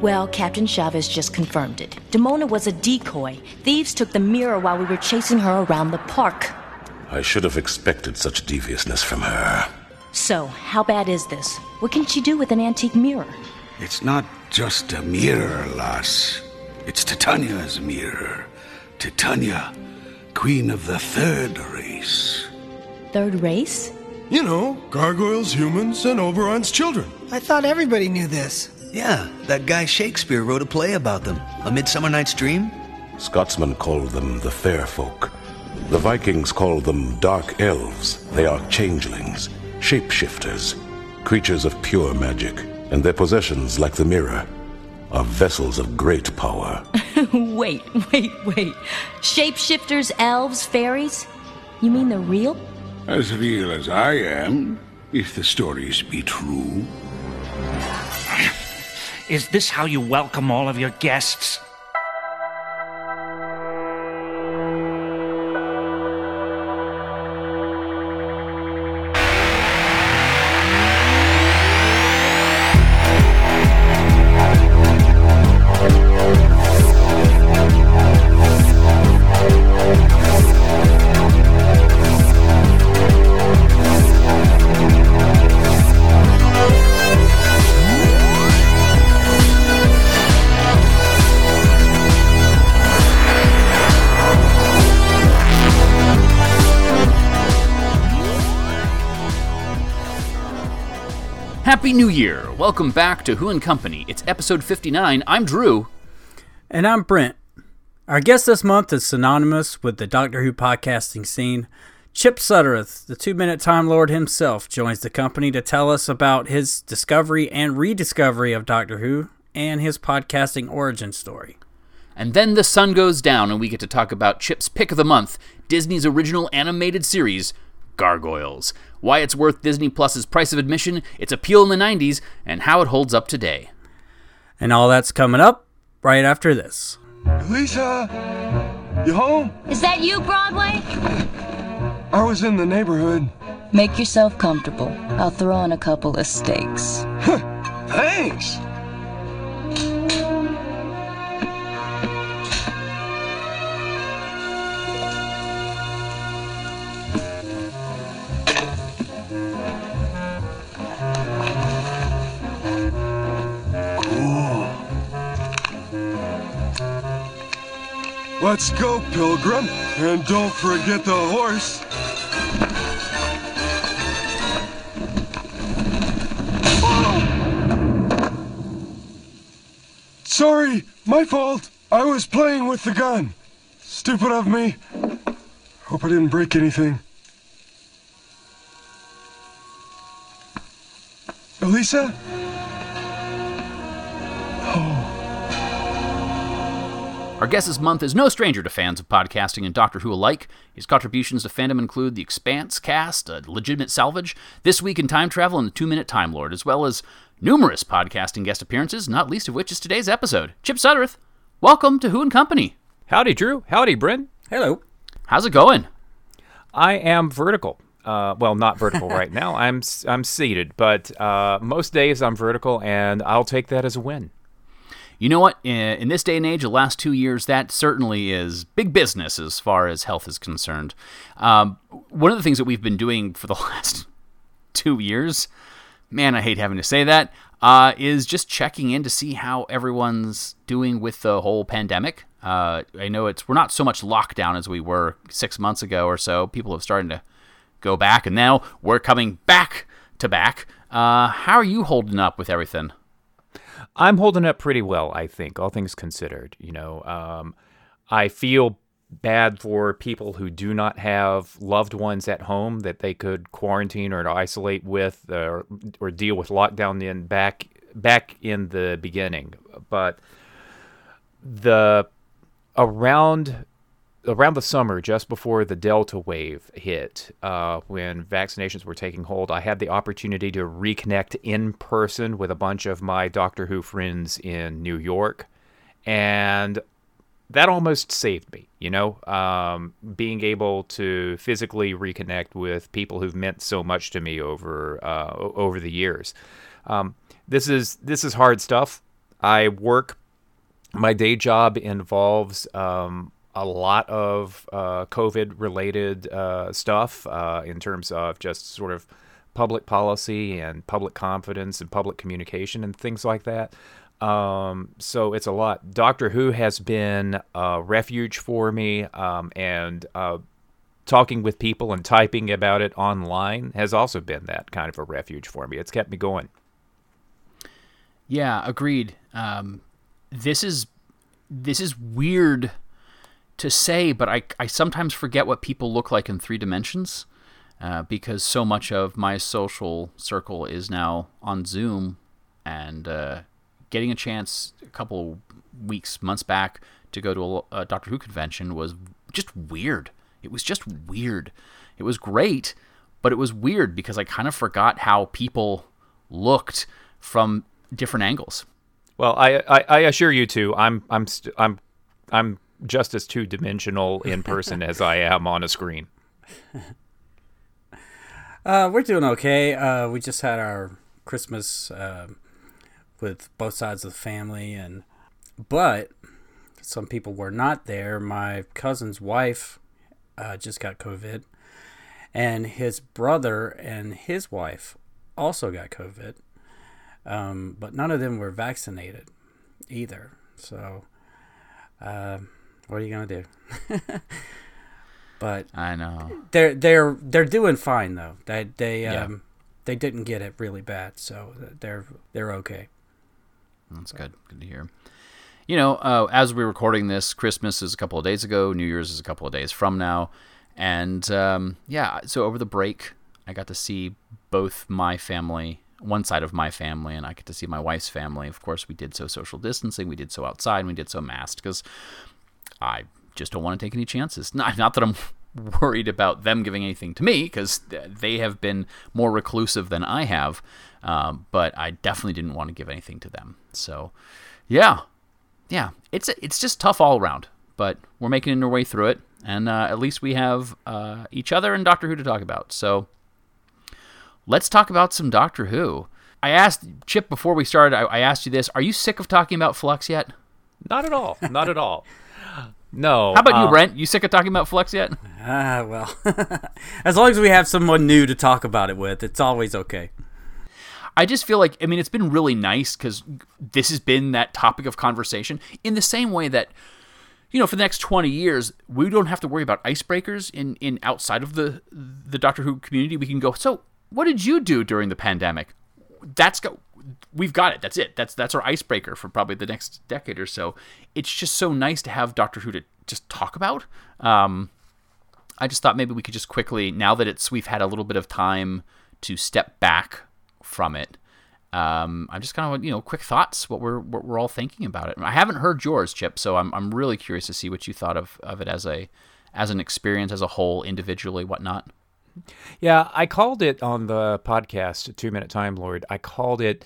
Well, Captain Chavez just confirmed it. Demona was a decoy. Thieves took the mirror while we were chasing her around the park. I should have expected such deviousness from her. So, how bad is this? What can she do with an antique mirror? It's not just a mirror, lass. It's Titania's mirror. Titania, queen of the third race. Third race? You know, gargoyles, humans, and Oberon's children. I thought everybody knew this. Yeah, that guy Shakespeare wrote a play about them. A Midsummer Night's Dream? Scotsmen called them the fair folk. The Vikings called them dark elves. They are changelings, shapeshifters, creatures of pure magic, and their possessions, like the mirror, are vessels of great power. wait, wait, wait. Shapeshifters, elves, fairies? You mean they're real? As real as I am, if the stories be true. Is this how you welcome all of your guests? Happy New Year! Welcome back to Who and Company. It's episode 59. I'm Drew. And I'm Brent. Our guest this month is synonymous with the Doctor Who podcasting scene. Chip Sudderth, the two minute Time Lord himself, joins the company to tell us about his discovery and rediscovery of Doctor Who and his podcasting origin story. And then the sun goes down, and we get to talk about Chip's pick of the month Disney's original animated series, Gargoyles. Why it's worth Disney Plus's price of admission, its appeal in the 90s, and how it holds up today. And all that's coming up right after this. Lisa, you home? Is that you, Broadway? I was in the neighborhood. Make yourself comfortable. I'll throw in a couple of steaks. Thanks. Let's go, Pilgrim. And don't forget the horse. Oh! Sorry, my fault. I was playing with the gun. Stupid of me. Hope I didn't break anything. Elisa? Our guest this month is no stranger to fans of podcasting and Doctor Who alike. His contributions to fandom include The Expanse cast, a legitimate salvage, This Week in Time Travel, and The Two Minute Time Lord, as well as numerous podcasting guest appearances, not least of which is today's episode. Chip Sudderth, welcome to Who and Company. Howdy, Drew. Howdy, Bryn. Hello. How's it going? I am vertical. Uh, well, not vertical right now. I'm s- I'm seated, but uh, most days I'm vertical, and I'll take that as a win. You know what? In, in this day and age, the last two years, that certainly is big business as far as health is concerned. Um, one of the things that we've been doing for the last two years, man, I hate having to say that, uh, is just checking in to see how everyone's doing with the whole pandemic. Uh, I know it's we're not so much lockdown as we were six months ago or so. People have started to go back, and now we're coming back to back. Uh, how are you holding up with everything? I'm holding up pretty well, I think, all things considered. You know, um, I feel bad for people who do not have loved ones at home that they could quarantine or isolate with or, or deal with lockdown in back back in the beginning. But the around around the summer, just before the Delta wave hit, uh, when vaccinations were taking hold, I had the opportunity to reconnect in person with a bunch of my Doctor Who friends in New York, and that almost saved me. You know, um, being able to physically reconnect with people who've meant so much to me over uh, over the years. Um, this is this is hard stuff. I work. My day job involves um, a lot of uh, COVID related uh, stuff uh, in terms of just sort of public policy and public confidence and public communication and things like that. Um, so it's a lot. Doctor Who has been a refuge for me, um, and uh, talking with people and typing about it online has also been that kind of a refuge for me. It's kept me going. Yeah, agreed. Um, this is this is weird to say, but I I sometimes forget what people look like in three dimensions. Uh, because so much of my social circle is now on Zoom, and uh, getting a chance a couple weeks, months back to go to a, a, Doctor Who convention was just weird. It was just weird. It was great, but it was weird because I kind of forgot how people looked from different angles. Well, I I, I assure you too. I'm I'm st- I'm I'm just as two dimensional in person as I am on a screen. Uh, we're doing okay. Uh, we just had our Christmas uh, with both sides of the family, and but some people were not there. My cousin's wife uh, just got COVID, and his brother and his wife also got COVID, um, but none of them were vaccinated either. So, uh, what are you gonna do? But I know they're they're they're doing fine though. They they yeah. um they didn't get it really bad, so they're they're okay. That's good. Good to hear. You know, uh, as we're recording this, Christmas is a couple of days ago. New Year's is a couple of days from now, and um, yeah. So over the break, I got to see both my family, one side of my family, and I get to see my wife's family. Of course, we did so social distancing. We did so outside. And we did so masked because I just don't want to take any chances. Not, not that I'm worried about them giving anything to me because they have been more reclusive than I have, um, but I definitely didn't want to give anything to them. So, yeah, yeah, it's it's just tough all around, but we're making our way through it, and uh, at least we have uh, each other and Doctor Who to talk about. So, let's talk about some Doctor Who. I asked Chip before we started. I, I asked you this: Are you sick of talking about Flux yet? Not at all. Not at all. No. How about you, uh, Brent? You sick of talking about Flux yet? Ah, uh, well, as long as we have someone new to talk about it with, it's always okay. I just feel like I mean it's been really nice because this has been that topic of conversation in the same way that you know for the next 20 years we don't have to worry about icebreakers in in outside of the the Doctor Who community we can go so what did you do during the pandemic that's go we've got it. That's it. That's that's our icebreaker for probably the next decade or so. It's just so nice to have Doctor Who to just talk about. Um, I just thought maybe we could just quickly, now that it's we've had a little bit of time to step back from it. Um, I'm just kind of you know quick thoughts, what we're what we're all thinking about it. I haven't heard yours, Chip, so I'm I'm really curious to see what you thought of of it as a as an experience as a whole, individually, whatnot. Yeah, I called it on the podcast, Two Minute Time Lord. I called it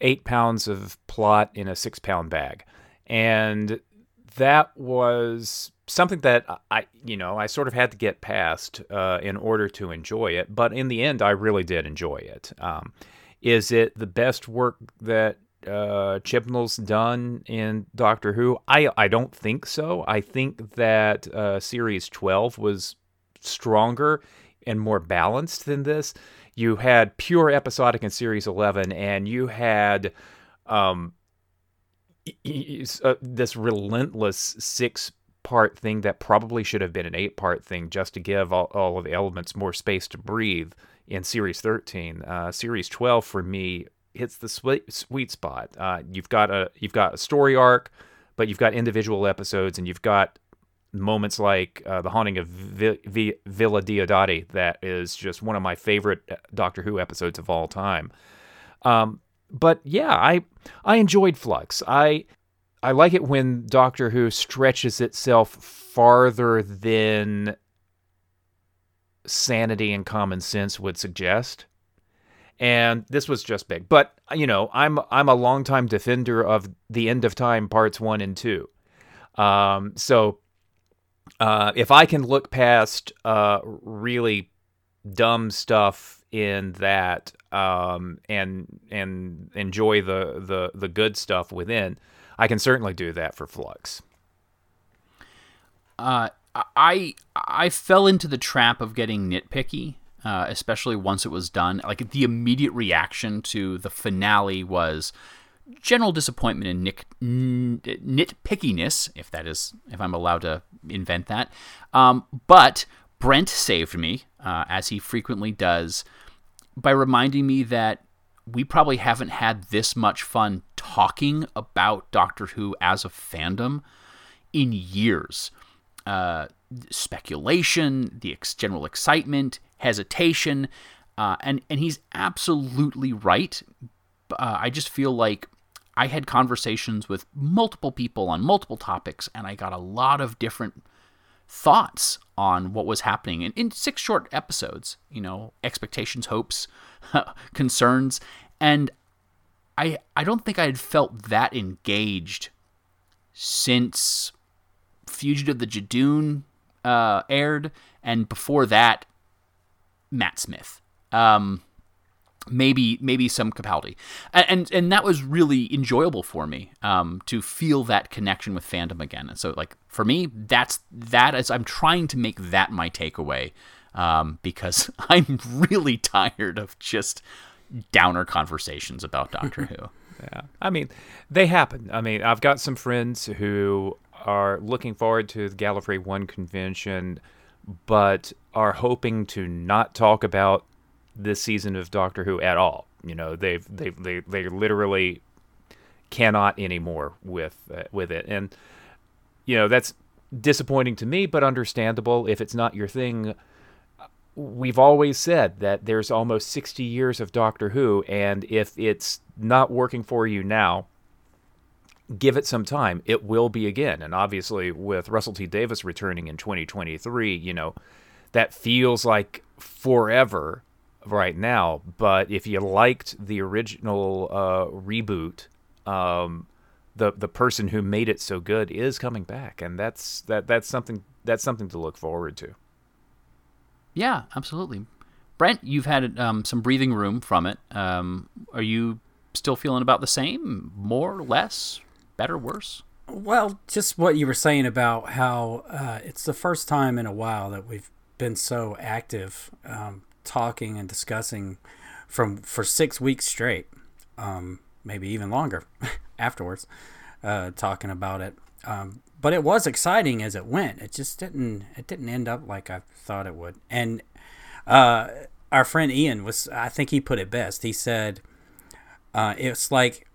eight pounds of plot in a six pound bag. And that was something that I, you know, I sort of had to get past uh, in order to enjoy it. But in the end, I really did enjoy it. Um, is it the best work that uh, Chibnall's done in Doctor Who? I, I don't think so. I think that uh, Series 12 was stronger and more balanced than this. You had pure episodic in Series 11, and you had um, uh, this relentless six part thing that probably should have been an eight part thing just to give all, all of the elements more space to breathe in Series 13. Uh, series 12 for me hits the sweet, sweet spot. Uh, you've got a you've got a story arc, but you've got individual episodes and you've got moments like uh, the haunting of v- v- Villa Diodati that is just one of my favorite uh, Doctor Who episodes of all time. Um, but yeah, I I enjoyed Flux. I I like it when Doctor Who stretches itself farther than sanity and common sense would suggest. And this was just big. But you know, I'm I'm a longtime defender of the end of time parts one and two. Um, so uh, if I can look past uh, really dumb stuff in that um, and and enjoy the, the the good stuff within, I can certainly do that for Flux. Uh, I I fell into the trap of getting nitpicky, uh, especially once it was done. Like the immediate reaction to the finale was general disappointment and nick, n- nitpickiness, if that is, if I'm allowed to invent that. Um, but Brent saved me, uh, as he frequently does, by reminding me that we probably haven't had this much fun talking about Doctor Who as a fandom in years. Uh, speculation, the ex- general excitement, hesitation, uh, and and he's absolutely right. Uh, I just feel like I had conversations with multiple people on multiple topics, and I got a lot of different thoughts on what was happening in, in six short episodes. You know, expectations, hopes, concerns, and I I don't think I had felt that engaged since Fugitive the Judoon uh, aired, and before that, Matt Smith. Um, maybe maybe some Capaldi, and, and and that was really enjoyable for me um, to feel that connection with fandom again. And so, like for me, that's that is I'm trying to make that my takeaway um, because I'm really tired of just downer conversations about Doctor Who. Yeah, I mean, they happen. I mean, I've got some friends who are looking forward to the Gallifrey One convention, but are hoping to not talk about this season of Doctor Who at all. You know, they've they they they literally cannot anymore with uh, with it, and you know that's disappointing to me, but understandable if it's not your thing. We've always said that there's almost 60 years of Doctor Who, and if it's not working for you now, give it some time. It will be again. And obviously, with Russell T Davies returning in 2023, you know, that feels like forever right now. But if you liked the original uh, reboot, um, the the person who made it so good is coming back, and that's that that's something that's something to look forward to. Yeah, absolutely. Brent, you've had um, some breathing room from it. Um, are you still feeling about the same? More, less, better, worse? Well, just what you were saying about how uh, it's the first time in a while that we've been so active um, talking and discussing from for six weeks straight, um, maybe even longer afterwards, uh, talking about it. Um, but it was exciting as it went. It just didn't. It didn't end up like I thought it would. And uh, our friend Ian was. I think he put it best. He said, uh, "It's like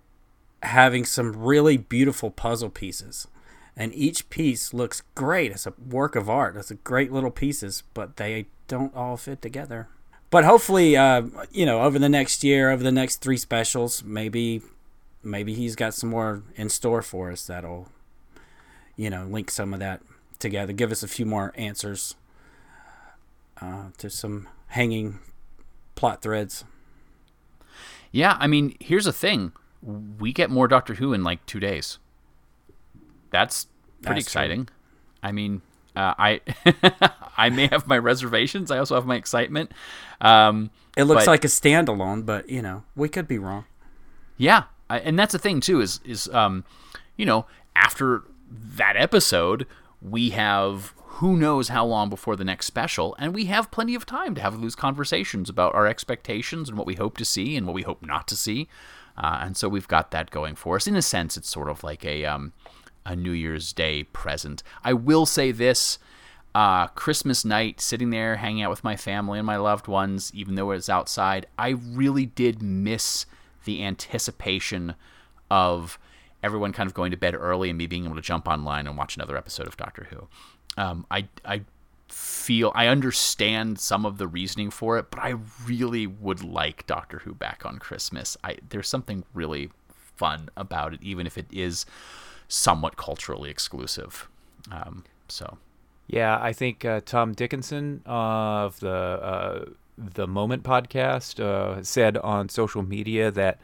having some really beautiful puzzle pieces." and each piece looks great. It's a work of art. It's a great little pieces, but they don't all fit together but hopefully, uh, you know, over the next year, over the next three specials, maybe, maybe he's got some more in store for us that'll, you know, link some of that together, give us a few more answers uh, to some hanging plot threads. Yeah, I mean, here's the thing: we get more Doctor Who in like two days. That's pretty That's exciting. True. I mean, uh, I I may have my reservations. I also have my excitement. Um, it looks but, like a standalone, but you know we could be wrong. Yeah, I, and that's the thing too. Is is um, you know after that episode we have who knows how long before the next special, and we have plenty of time to have those conversations about our expectations and what we hope to see and what we hope not to see. Uh, and so we've got that going for us. In a sense, it's sort of like a um, a New Year's Day present. I will say this. Uh, Christmas night, sitting there hanging out with my family and my loved ones, even though it was outside, I really did miss the anticipation of everyone kind of going to bed early and me being able to jump online and watch another episode of Doctor Who. Um, I, I feel I understand some of the reasoning for it, but I really would like Doctor Who back on Christmas. I there's something really fun about it, even if it is somewhat culturally exclusive. Um, so, yeah, I think uh, Tom Dickinson of the uh, the Moment podcast uh, said on social media that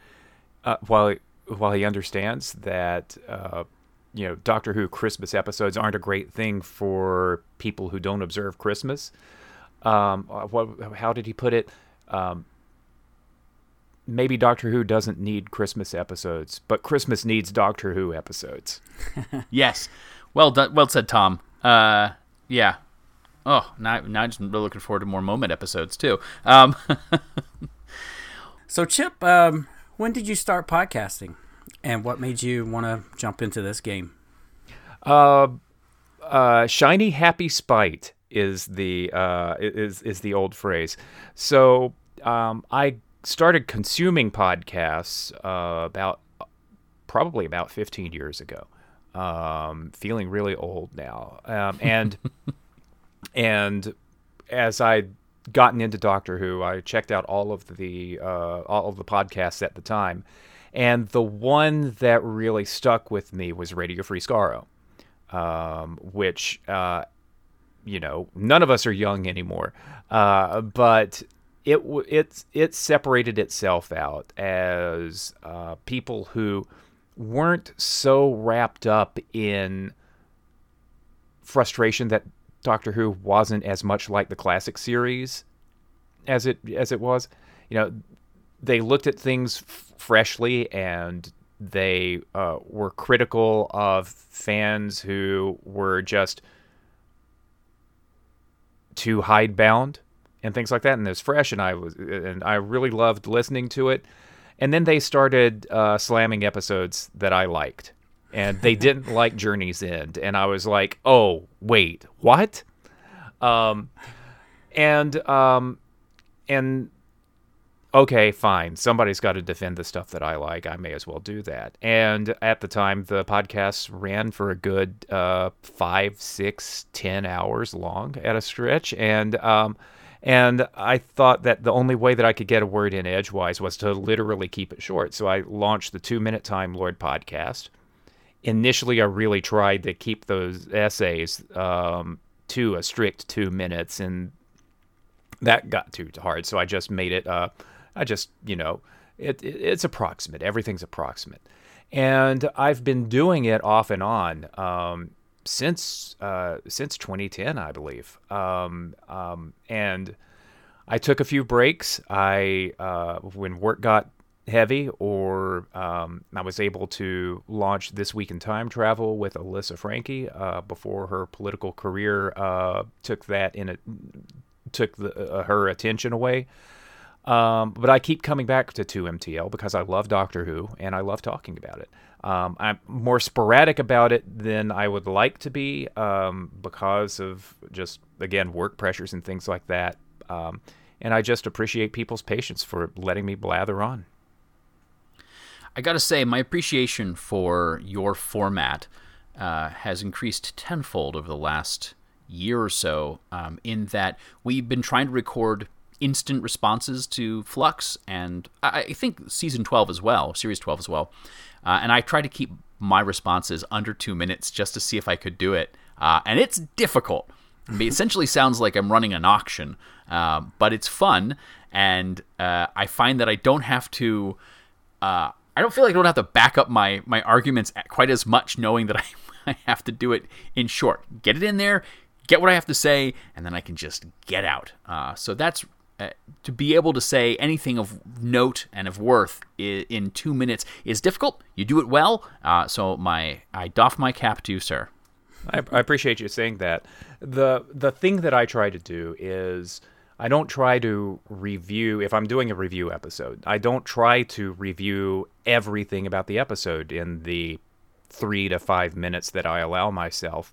uh, while while he understands that uh, you know Doctor Who Christmas episodes aren't a great thing for people who don't observe Christmas. Um, uh, what, how did he put it? um, maybe Doctor Who doesn't need Christmas episodes, but Christmas needs Doctor Who episodes. yes, well done, well said, Tom. Uh, yeah. Oh, now, now I'm just really looking forward to more moment episodes too. Um, so, Chip, um, when did you start podcasting, and what made you want to jump into this game? Uh, uh, shiny happy spite is the uh, is is the old phrase. So um, I started consuming podcasts uh, about probably about 15 years ago. Um, feeling really old now, um, and and as I gotten into Doctor Who, I checked out all of the uh, all of the podcasts at the time, and the one that really stuck with me was Radio Free Skaro, um, which uh, you know none of us are young anymore, uh, but it it it separated itself out as uh, people who weren't so wrapped up in frustration that Doctor Who wasn't as much like the classic series as it as it was. You know, they looked at things f- freshly and they uh, were critical of fans who were just too hidebound and things like that. And it was fresh, and I was and I really loved listening to it. And then they started uh, slamming episodes that I liked, and they didn't like Journey's End, and I was like, oh wait, what? Um, and um, and okay, fine. Somebody's got to defend the stuff that I like. I may as well do that. And at the time, the podcast ran for a good uh, five, six, ten hours long at a stretch, and um, and I thought that the only way that I could get a word in edgewise was to literally keep it short. So I launched the Two Minute Time Lord podcast. Initially, I really tried to keep those essays um, to a strict two minutes, and that got too hard. So I just made it. Uh, I just, you know, it, it, it's approximate. Everything's approximate, and I've been doing it off and on. Um, since uh, since 2010, I believe. Um, um, and I took a few breaks. I uh, when work got heavy, or um, I was able to launch this week in time travel with Alyssa Frankie uh, before her political career uh, took that in a, took the, uh, her attention away. Um, but I keep coming back to 2MTL because I love Doctor Who and I love talking about it. Um, I'm more sporadic about it than I would like to be um, because of just, again, work pressures and things like that. Um, and I just appreciate people's patience for letting me blather on. I gotta say, my appreciation for your format uh, has increased tenfold over the last year or so, um, in that we've been trying to record instant responses to Flux, and I think season 12 as well, series 12 as well. Uh, and I tried to keep my responses under two minutes just to see if I could do it. Uh, and it's difficult. It essentially sounds like I'm running an auction, uh, but it's fun. And uh, I find that I don't have to. Uh, I don't feel like I don't have to back up my, my arguments quite as much, knowing that I, I have to do it in short. Get it in there, get what I have to say, and then I can just get out. Uh, so that's uh, to be able to say anything of note and of worth in, two minutes is difficult. You do it well, uh, so my I doff my cap to you, sir. I, I, appreciate you saying that. the The thing that I try to do is I don't try to review if I'm doing a review episode. I don't try to review everything about the episode in the three to five minutes that I allow myself.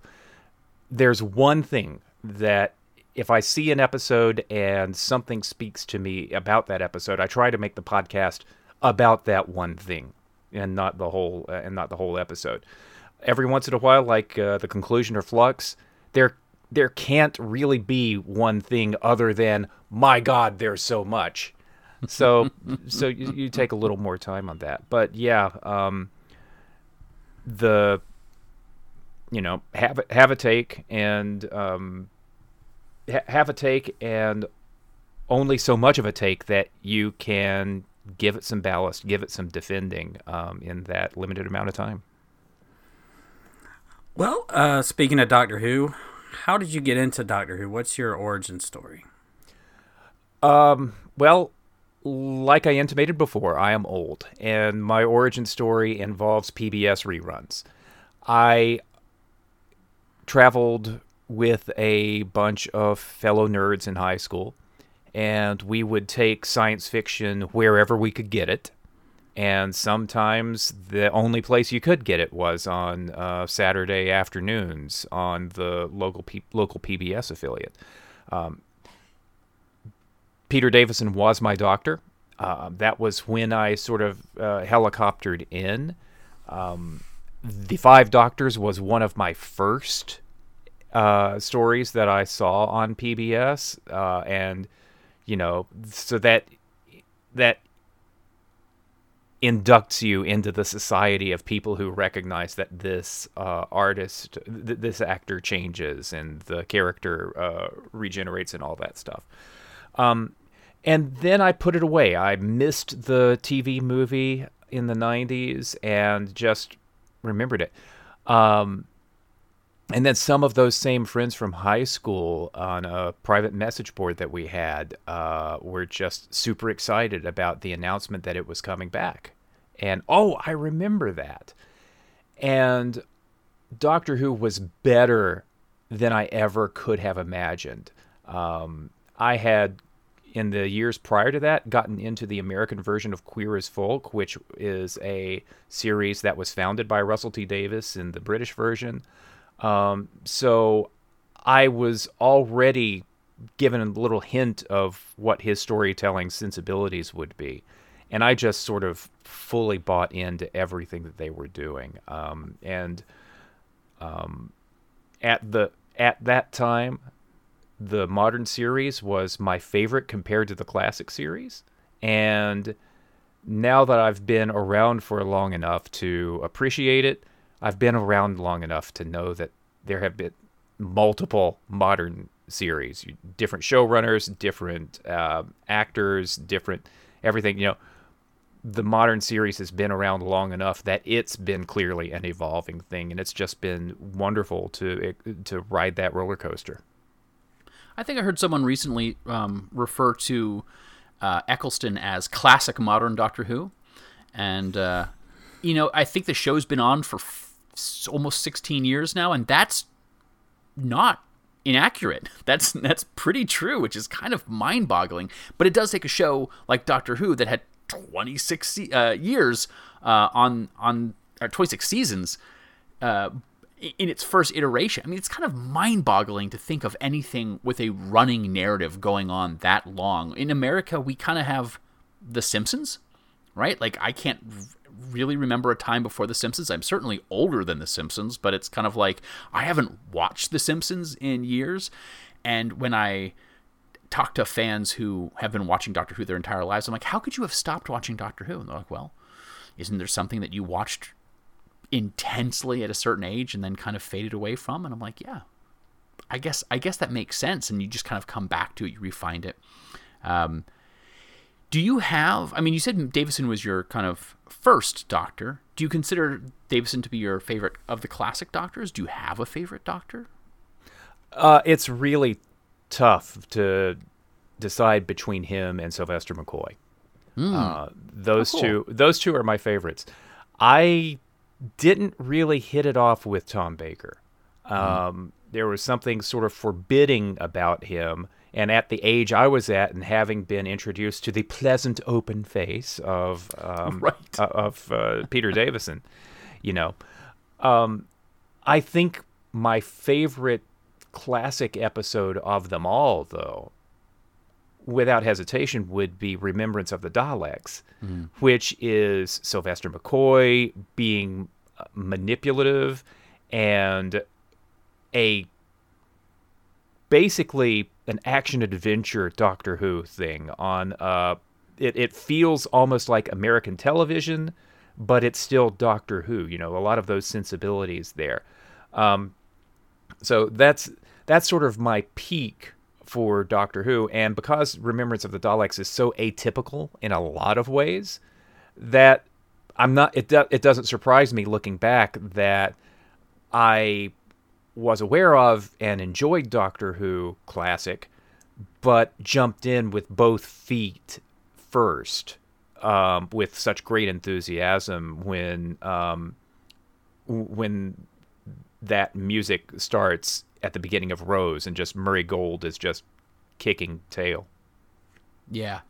There's one thing that if I see an episode and something speaks to me about that episode, I try to make the podcast about that one thing and not the whole uh, and not the whole episode. Every once in a while, like uh, the conclusion or flux, there there can't really be one thing other than my God, there's so much. So so you, you, take a little more time on that, but yeah, um, the you know have have a take and um, have a take and only so much of a take that you can give it some ballast, give it some defending um, in that limited amount of time. Well, uh, speaking of Doctor Who, how did you get into Doctor Who? What's your origin story? Um, well, like I intimated before, I am old, and my origin story involves PBS reruns. I traveled with a bunch of fellow nerds in high school, and we would take science fiction wherever we could get it. And sometimes the only place you could get it was on uh, Saturday afternoons on the local P- local PBS affiliate. Um, Peter Davison was my doctor. Uh, that was when I sort of uh, helicoptered in. Um, the Five Doctors was one of my first uh, stories that I saw on PBS, uh, and you know, so that that inducts you into the society of people who recognize that this uh, artist, th- this actor changes and the character uh, regenerates and all that stuff. Um, and then I put it away. I missed the TV movie in the 90s and just remembered it. Um, and then some of those same friends from high school on a private message board that we had uh, were just super excited about the announcement that it was coming back. And oh, I remember that. And Doctor Who was better than I ever could have imagined. Um, I had, in the years prior to that, gotten into the American version of Queer as Folk, which is a series that was founded by Russell T Davies in the British version. Um, so I was already given a little hint of what his storytelling sensibilities would be. And I just sort of fully bought into everything that they were doing. Um, and um, at the at that time, the modern series was my favorite compared to the classic series. And now that I've been around for long enough to appreciate it, I've been around long enough to know that there have been multiple modern series, different showrunners, different uh, actors, different everything. You know, the modern series has been around long enough that it's been clearly an evolving thing, and it's just been wonderful to to ride that roller coaster. I think I heard someone recently um, refer to uh, Eccleston as classic modern Doctor Who, and uh, you know I think the show's been on for almost 16 years now, and that's not inaccurate. That's that's pretty true, which is kind of mind-boggling. But it does take a show like Doctor Who that had 26 uh, years uh, on on or 26 seasons uh, in its first iteration. I mean, it's kind of mind-boggling to think of anything with a running narrative going on that long. In America, we kind of have The Simpsons, right? Like I can't really remember a time before The Simpsons. I'm certainly older than The Simpsons, but it's kind of like I haven't watched The Simpsons in years. And when I talk to fans who have been watching Doctor Who their entire lives, I'm like, how could you have stopped watching Doctor Who? And they're like, well, isn't there something that you watched intensely at a certain age and then kind of faded away from? And I'm like, yeah, I guess I guess that makes sense. And you just kind of come back to it, you refine it. Um, do you have? I mean, you said Davison was your kind of first doctor. Do you consider Davison to be your favorite of the classic doctors? Do you have a favorite doctor? Uh, it's really tough to decide between him and Sylvester McCoy. Mm. Uh, those oh, cool. two, those two are my favorites. I didn't really hit it off with Tom Baker. Hmm. Um, mm. There was something sort of forbidding about him and at the age I was at, and having been introduced to the pleasant open face of um, right. uh, of uh, Peter Davison, you know, um, I think my favorite classic episode of them all, though, without hesitation, would be Remembrance of the Daleks, mm. which is Sylvester McCoy being uh, manipulative and a basically an action adventure Doctor Who thing on uh it, it feels almost like American television, but it's still Doctor Who, you know, a lot of those sensibilities there. Um, so that's that's sort of my peak for Doctor Who, and because Remembrance of the Daleks is so atypical in a lot of ways, that I'm not it do, it doesn't surprise me looking back that I was aware of and enjoyed Doctor Who classic, but jumped in with both feet first um, with such great enthusiasm when um, when that music starts at the beginning of Rose and just Murray Gold is just kicking tail. Yeah.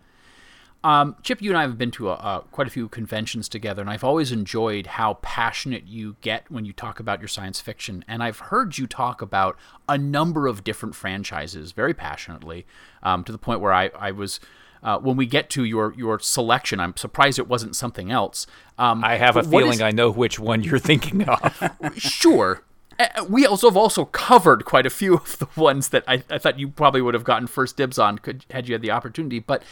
Um, Chip, you and I have been to a, uh, quite a few conventions together, and I've always enjoyed how passionate you get when you talk about your science fiction. And I've heard you talk about a number of different franchises very passionately, um, to the point where I, I was. Uh, when we get to your your selection, I'm surprised it wasn't something else. Um, I have a feeling is, I know which one you're thinking of. sure, we also have also covered quite a few of the ones that I, I thought you probably would have gotten first dibs on could had you had the opportunity. But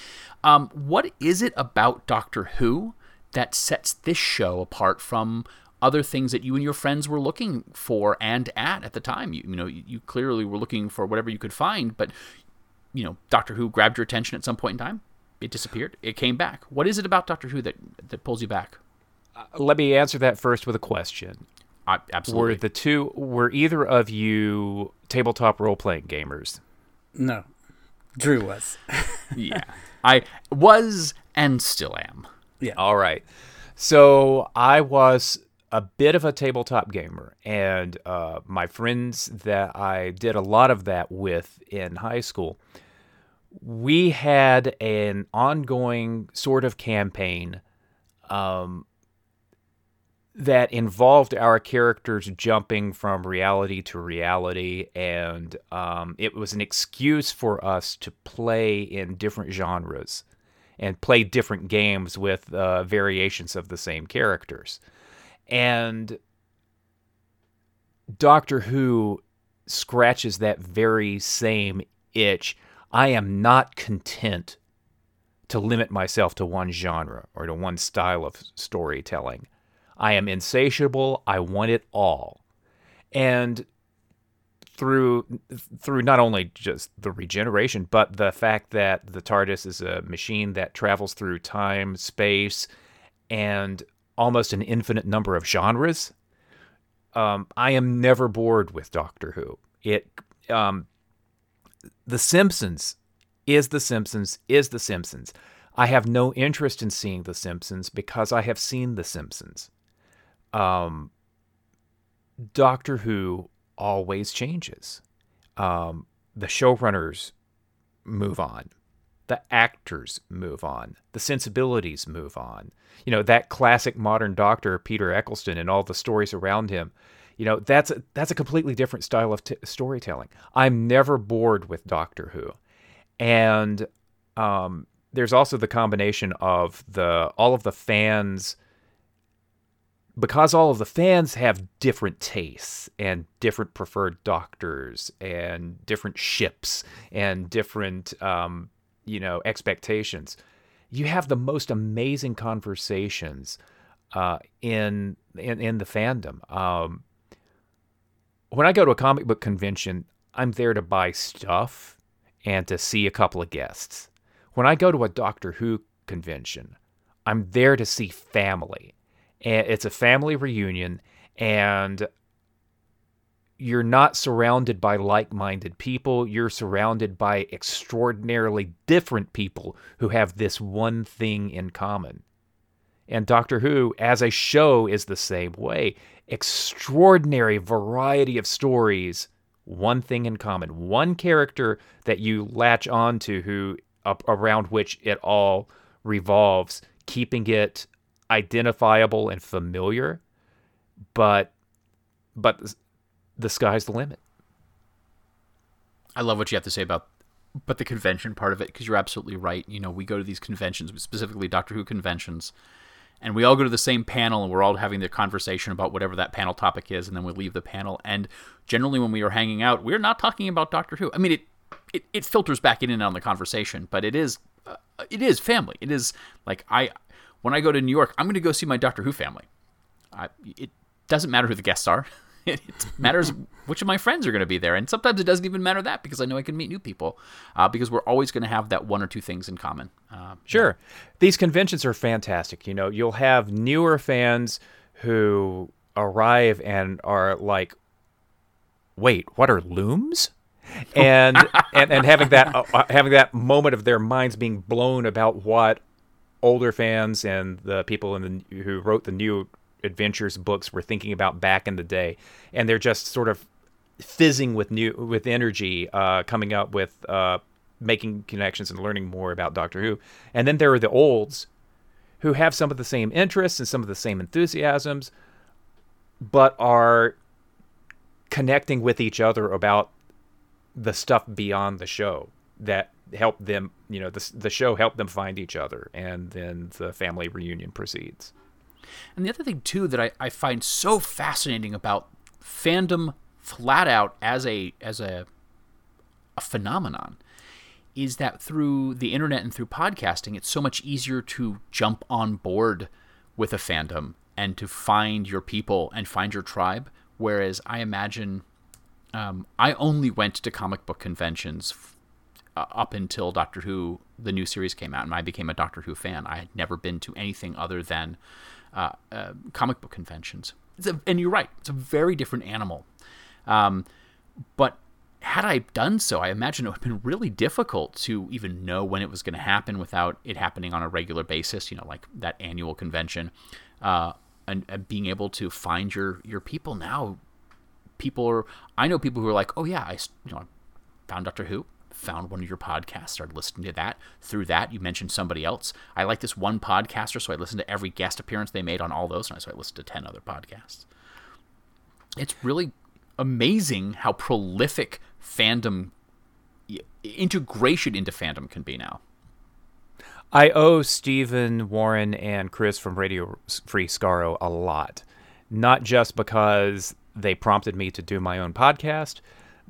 um, what is it about Doctor Who that sets this show apart from other things that you and your friends were looking for and at at the time? You, you know, you, you clearly were looking for whatever you could find, but you know, Doctor Who grabbed your attention at some point in time. It disappeared. It came back. What is it about Doctor Who that that pulls you back? Uh, let me answer that first with a question. I, absolutely. Were the two were either of you tabletop role playing gamers? No. Drew was. yeah. I was and still am. Yeah. All right. So I was a bit of a tabletop gamer, and uh, my friends that I did a lot of that with in high school, we had an ongoing sort of campaign um, that involved our characters jumping from reality to reality, and um, it was an excuse for us to play in different genres and play different games with uh, variations of the same characters. And Doctor Who scratches that very same itch. I am not content to limit myself to one genre or to one style of storytelling. I am insatiable. I want it all. And through through not only just the regeneration, but the fact that the TARDIS is a machine that travels through time, space, and almost an infinite number of genres. Um, I am never bored with Doctor Who. It, um, The Simpsons is The Simpsons is The Simpsons. I have no interest in seeing The Simpsons because I have seen The Simpsons um, Doctor Who always changes. Um, the showrunners move on, the actors move on, the sensibilities move on. You know that classic modern Doctor Peter Eccleston and all the stories around him. You know that's a, that's a completely different style of t- storytelling. I'm never bored with Doctor Who, and um, there's also the combination of the all of the fans because all of the fans have different tastes and different preferred doctors and different ships and different um, you know expectations you have the most amazing conversations uh, in, in in the fandom. Um, when i go to a comic book convention i'm there to buy stuff and to see a couple of guests. When i go to a doctor who convention i'm there to see family and it's a family reunion and you're not surrounded by like-minded people. You're surrounded by extraordinarily different people who have this one thing in common. And doctor who as a show is the same way. Extraordinary variety of stories one thing in common. One character that you latch on to who around which it all revolves keeping it identifiable and familiar, but but the sky's the limit. I love what you have to say about but the convention part of it because you're absolutely right. You know, we go to these conventions, specifically Doctor Who conventions, and we all go to the same panel and we're all having the conversation about whatever that panel topic is, and then we leave the panel. And generally, when we are hanging out, we're not talking about Doctor Who. I mean, it it, it filters back in and on the conversation, but it is uh, it is family. It is like I when I go to New York, I'm going to go see my Doctor Who family. I, it doesn't matter who the guests are. it matters which of my friends are going to be there. And sometimes it doesn't even matter that because I know I can meet new people uh, because we're always going to have that one or two things in common. Uh, sure. Yeah. These conventions are fantastic. You know, you'll have newer fans who arrive and are like, wait, what are looms? and, and and having that uh, uh, having that moment of their minds being blown about what older fans and the people in the who wrote the new adventures books were thinking about back in the day, and they're just sort of fizzing with new with energy, uh, coming up with uh, making connections and learning more about Doctor Who. And then there are the olds who have some of the same interests and some of the same enthusiasms, but are connecting with each other about the stuff beyond the show that help them, you know, the, the show helped them find each other, and then the family reunion proceeds. And the other thing too that I, I find so fascinating about fandom flat out as a as a a phenomenon is that through the internet and through podcasting, it's so much easier to jump on board with a fandom and to find your people and find your tribe. Whereas I imagine um, I only went to comic book conventions uh, up until Doctor Who, the new series came out, and I became a Doctor Who fan. I had never been to anything other than uh, uh, comic book conventions. A, and you're right, it's a very different animal. Um, but had I done so, I imagine it would have been really difficult to even know when it was going to happen without it happening on a regular basis. You know, like that annual convention, uh, and, and, being able to find your your people now. People are. I know people who are like, oh yeah, I you know I found Doctor Who, found one of your podcasts, started listening to that. Through that, you mentioned somebody else. I like this one podcaster, so I listened to every guest appearance they made on all those, and so I listened to ten other podcasts. It's really amazing how prolific fandom integration into fandom can be now. I owe Stephen Warren and Chris from Radio Free Skaro a lot, not just because they prompted me to do my own podcast,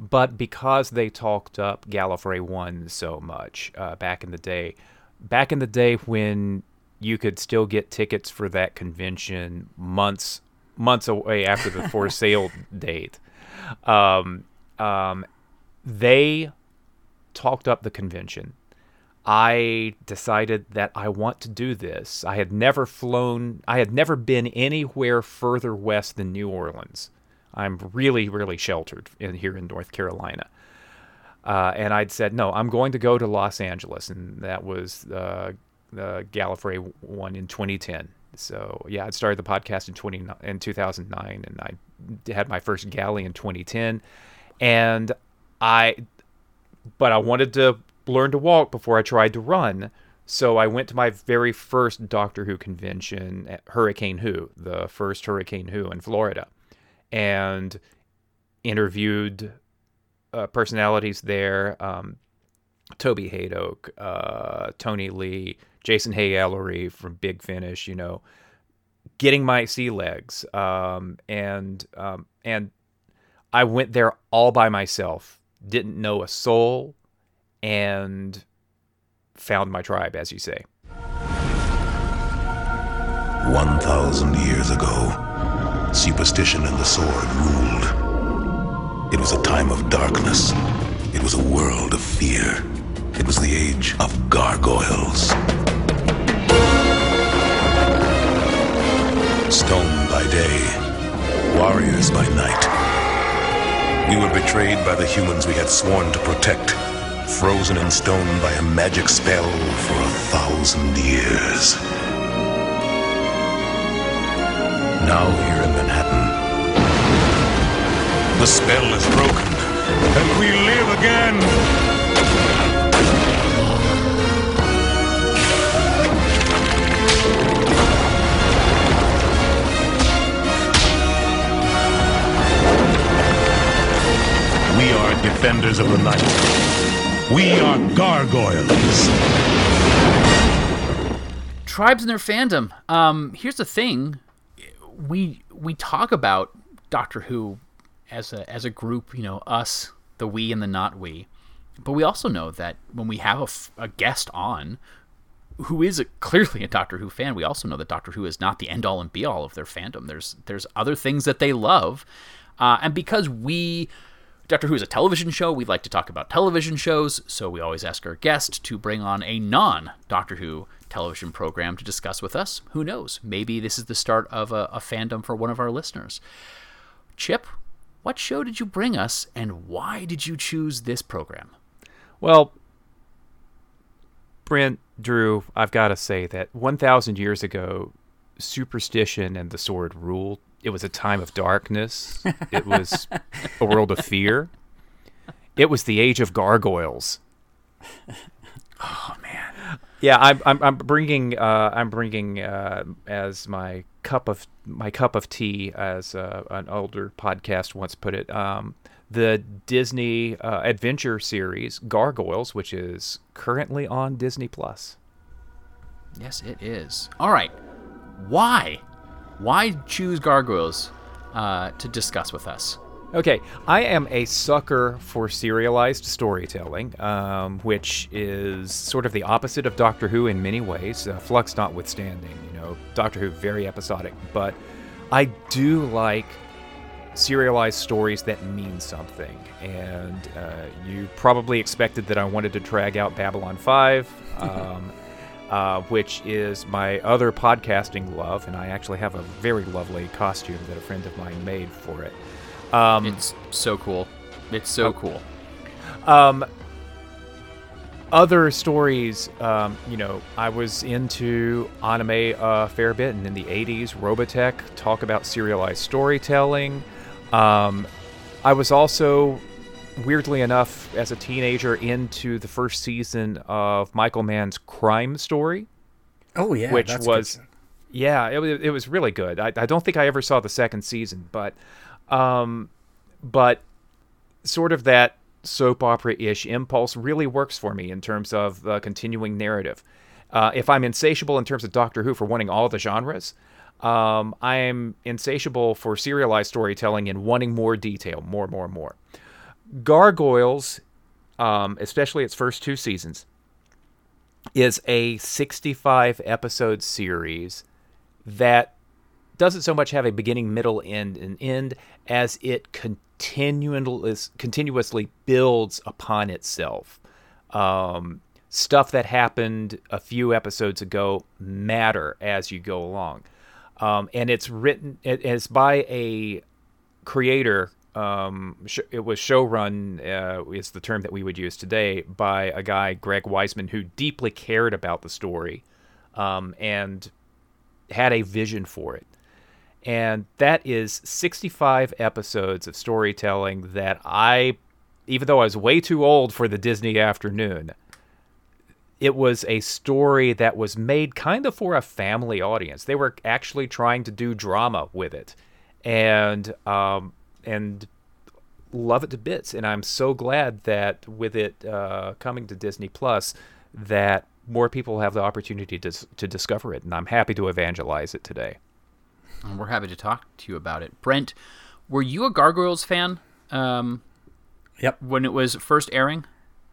but because they talked up Gallifrey One so much uh, back in the day. Back in the day when you could still get tickets for that convention months months away after the for sale date. Um, um, they talked up the convention. I decided that I want to do this. I had never flown, I had never been anywhere further west than New Orleans. I'm really, really sheltered in here in North Carolina. Uh, and I'd said, no, I'm going to go to Los Angeles. And that was uh, the Gallifrey one in 2010. So, yeah, I started the podcast in, 20, in 2009 and I had my first Gally in 2010. And I, but I wanted to learn to walk before I tried to run. So I went to my very first Doctor Who convention at Hurricane Who, the first Hurricane Who in Florida, and interviewed uh, personalities there. Um, Toby Hadoke, uh, Tony Lee, Jason Haigh-Ellery from Big Finish, you know, getting my sea legs. Um, and um, and I went there all by myself didn't know a soul, and found my tribe, as you say. 1,000 years ago, superstition and the sword ruled. It was a time of darkness. It was a world of fear. It was the age of gargoyles. Stone by day, warriors by night. We were betrayed by the humans we had sworn to protect, frozen in stone by a magic spell for a thousand years. Now here the spell is broken, and we live again! We are defenders of the night. We are gargoyles. Tribes and their fandom. Um, here's the thing: we we talk about Doctor Who as a as a group. You know, us, the we and the not we. But we also know that when we have a, f- a guest on who is a, clearly a Doctor Who fan, we also know that Doctor Who is not the end all and be all of their fandom. There's there's other things that they love, uh, and because we Doctor Who is a television show. We like to talk about television shows, so we always ask our guest to bring on a non Doctor Who television program to discuss with us. Who knows? Maybe this is the start of a, a fandom for one of our listeners. Chip, what show did you bring us, and why did you choose this program? Well, Brent, Drew, I've got to say that 1,000 years ago, superstition and the sword ruled. It was a time of darkness. it was a world of fear. It was the age of gargoyles. Oh man. Yeah, I'm I'm, I'm bringing uh, I'm bringing uh, as my cup of my cup of tea, as uh, an older podcast once put it. Um, the Disney uh, adventure series Gargoyles, which is currently on Disney Plus. Yes, it is. All right. Why? Why choose Gargoyles uh, to discuss with us? Okay, I am a sucker for serialized storytelling, um, which is sort of the opposite of Doctor Who in many ways, uh, Flux notwithstanding. You know, Doctor Who very episodic, but I do like serialized stories that mean something. And uh, you probably expected that I wanted to drag out Babylon 5. Um, uh, which is my other podcasting love, and I actually have a very lovely costume that a friend of mine made for it. Um, it's so cool. It's so oh, cool. Um, other stories, um, you know, I was into anime a fair bit, and in the 80s, Robotech talk about serialized storytelling. Um, I was also weirdly enough, as a teenager, into the first season of Michael Mann's Crime Story. Oh yeah, which was yeah, it was it was really good. I, I don't think I ever saw the second season, but um, but sort of that soap opera ish impulse really works for me in terms of the continuing narrative. Uh, if I'm insatiable in terms of Doctor Who for wanting all the genres, um, I am insatiable for serialized storytelling and wanting more detail, more, more, more. Gargoyles, um, especially its first two seasons, is a 65 episode series that doesn't so much have a beginning, middle, end, and end as it continuously continuously builds upon itself. Um, stuff that happened a few episodes ago matter as you go along, um, and it's written. It is by a creator um, sh- it was showrun uh, is the term that we would use today by a guy Greg Weisman who deeply cared about the story um, and had a vision for it. And that is 65 episodes of storytelling that I, even though I was way too old for the Disney afternoon, it was a story that was made kind of for a family audience. They were actually trying to do drama with it. And um, and love it to bits. And I'm so glad that with it uh, coming to Disney Plus, that more people have the opportunity to to discover it. And I'm happy to evangelize it today. And we're happy to talk to you about it. Brent, were you a Gargoyles fan? Um, yep. When it was first airing.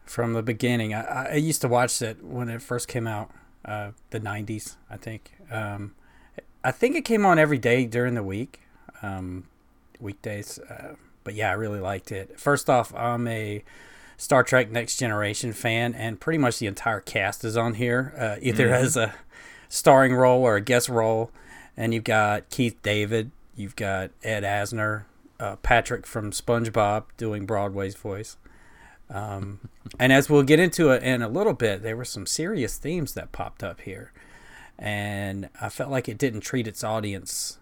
From the beginning, I, I used to watch it when it first came out, uh, the '90s, I think. Um, I think it came on every day during the week. Um, weekdays. Uh, but yeah, I really liked it. First off, I'm a Star Trek Next Generation fan, and pretty much the entire cast is on here, uh, either mm-hmm. as a starring role or a guest role. And you've got Keith David, you've got Ed Asner, uh, Patrick from SpongeBob doing Broadway's voice. Um, and as we'll get into it in a little bit, there were some serious themes that popped up here. And I felt like it didn't treat its audience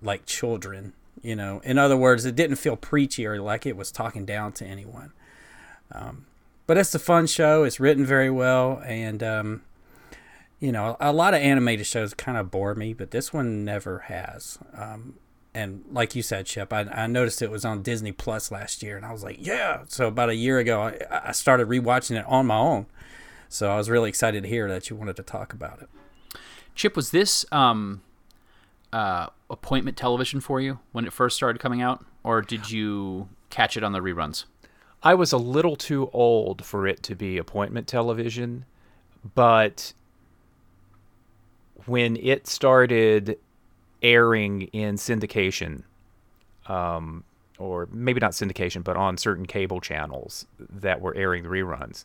like children you know, in other words, it didn't feel preachy or like it was talking down to anyone. Um, but it's a fun show. It's written very well, and um, you know, a lot of animated shows kind of bore me, but this one never has. Um, and like you said, Chip, I, I, noticed it was on Disney Plus last year, and I was like, yeah. So about a year ago, I, I started rewatching it on my own. So I was really excited to hear that you wanted to talk about it. Chip, was this um, uh, appointment television for you when it first started coming out, or did you catch it on the reruns? I was a little too old for it to be appointment television, but when it started airing in syndication, um, or maybe not syndication, but on certain cable channels that were airing the reruns,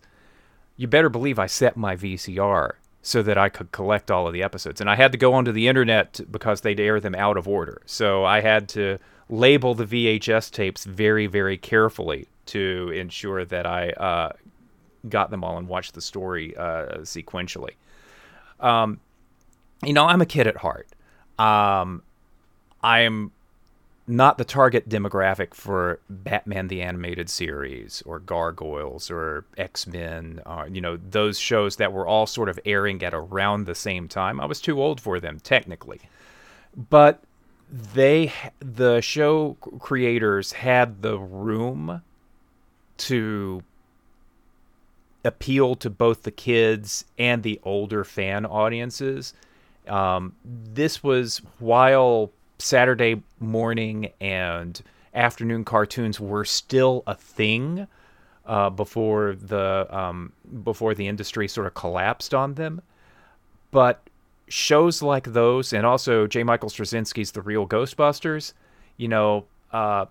you better believe I set my VCR so that I could collect all of the episodes. And I had to go onto the internet because they'd air them out of order. So I had to label the VHS tapes very, very carefully to ensure that I uh, got them all and watched the story uh, sequentially. Um, you know, I'm a kid at heart. Um, I'm not the target demographic for Batman the Animated Series or Gargoyles or X Men, uh, you know, those shows that were all sort of airing at around the same time. I was too old for them, technically. But they, the show creators had the room to appeal to both the kids and the older fan audiences. Um, this was while Saturday morning and afternoon cartoons were still a thing uh, before the um, before the industry sort of collapsed on them. But shows like those, and also J. Michael Straczynski's The Real Ghostbusters, you know, uh,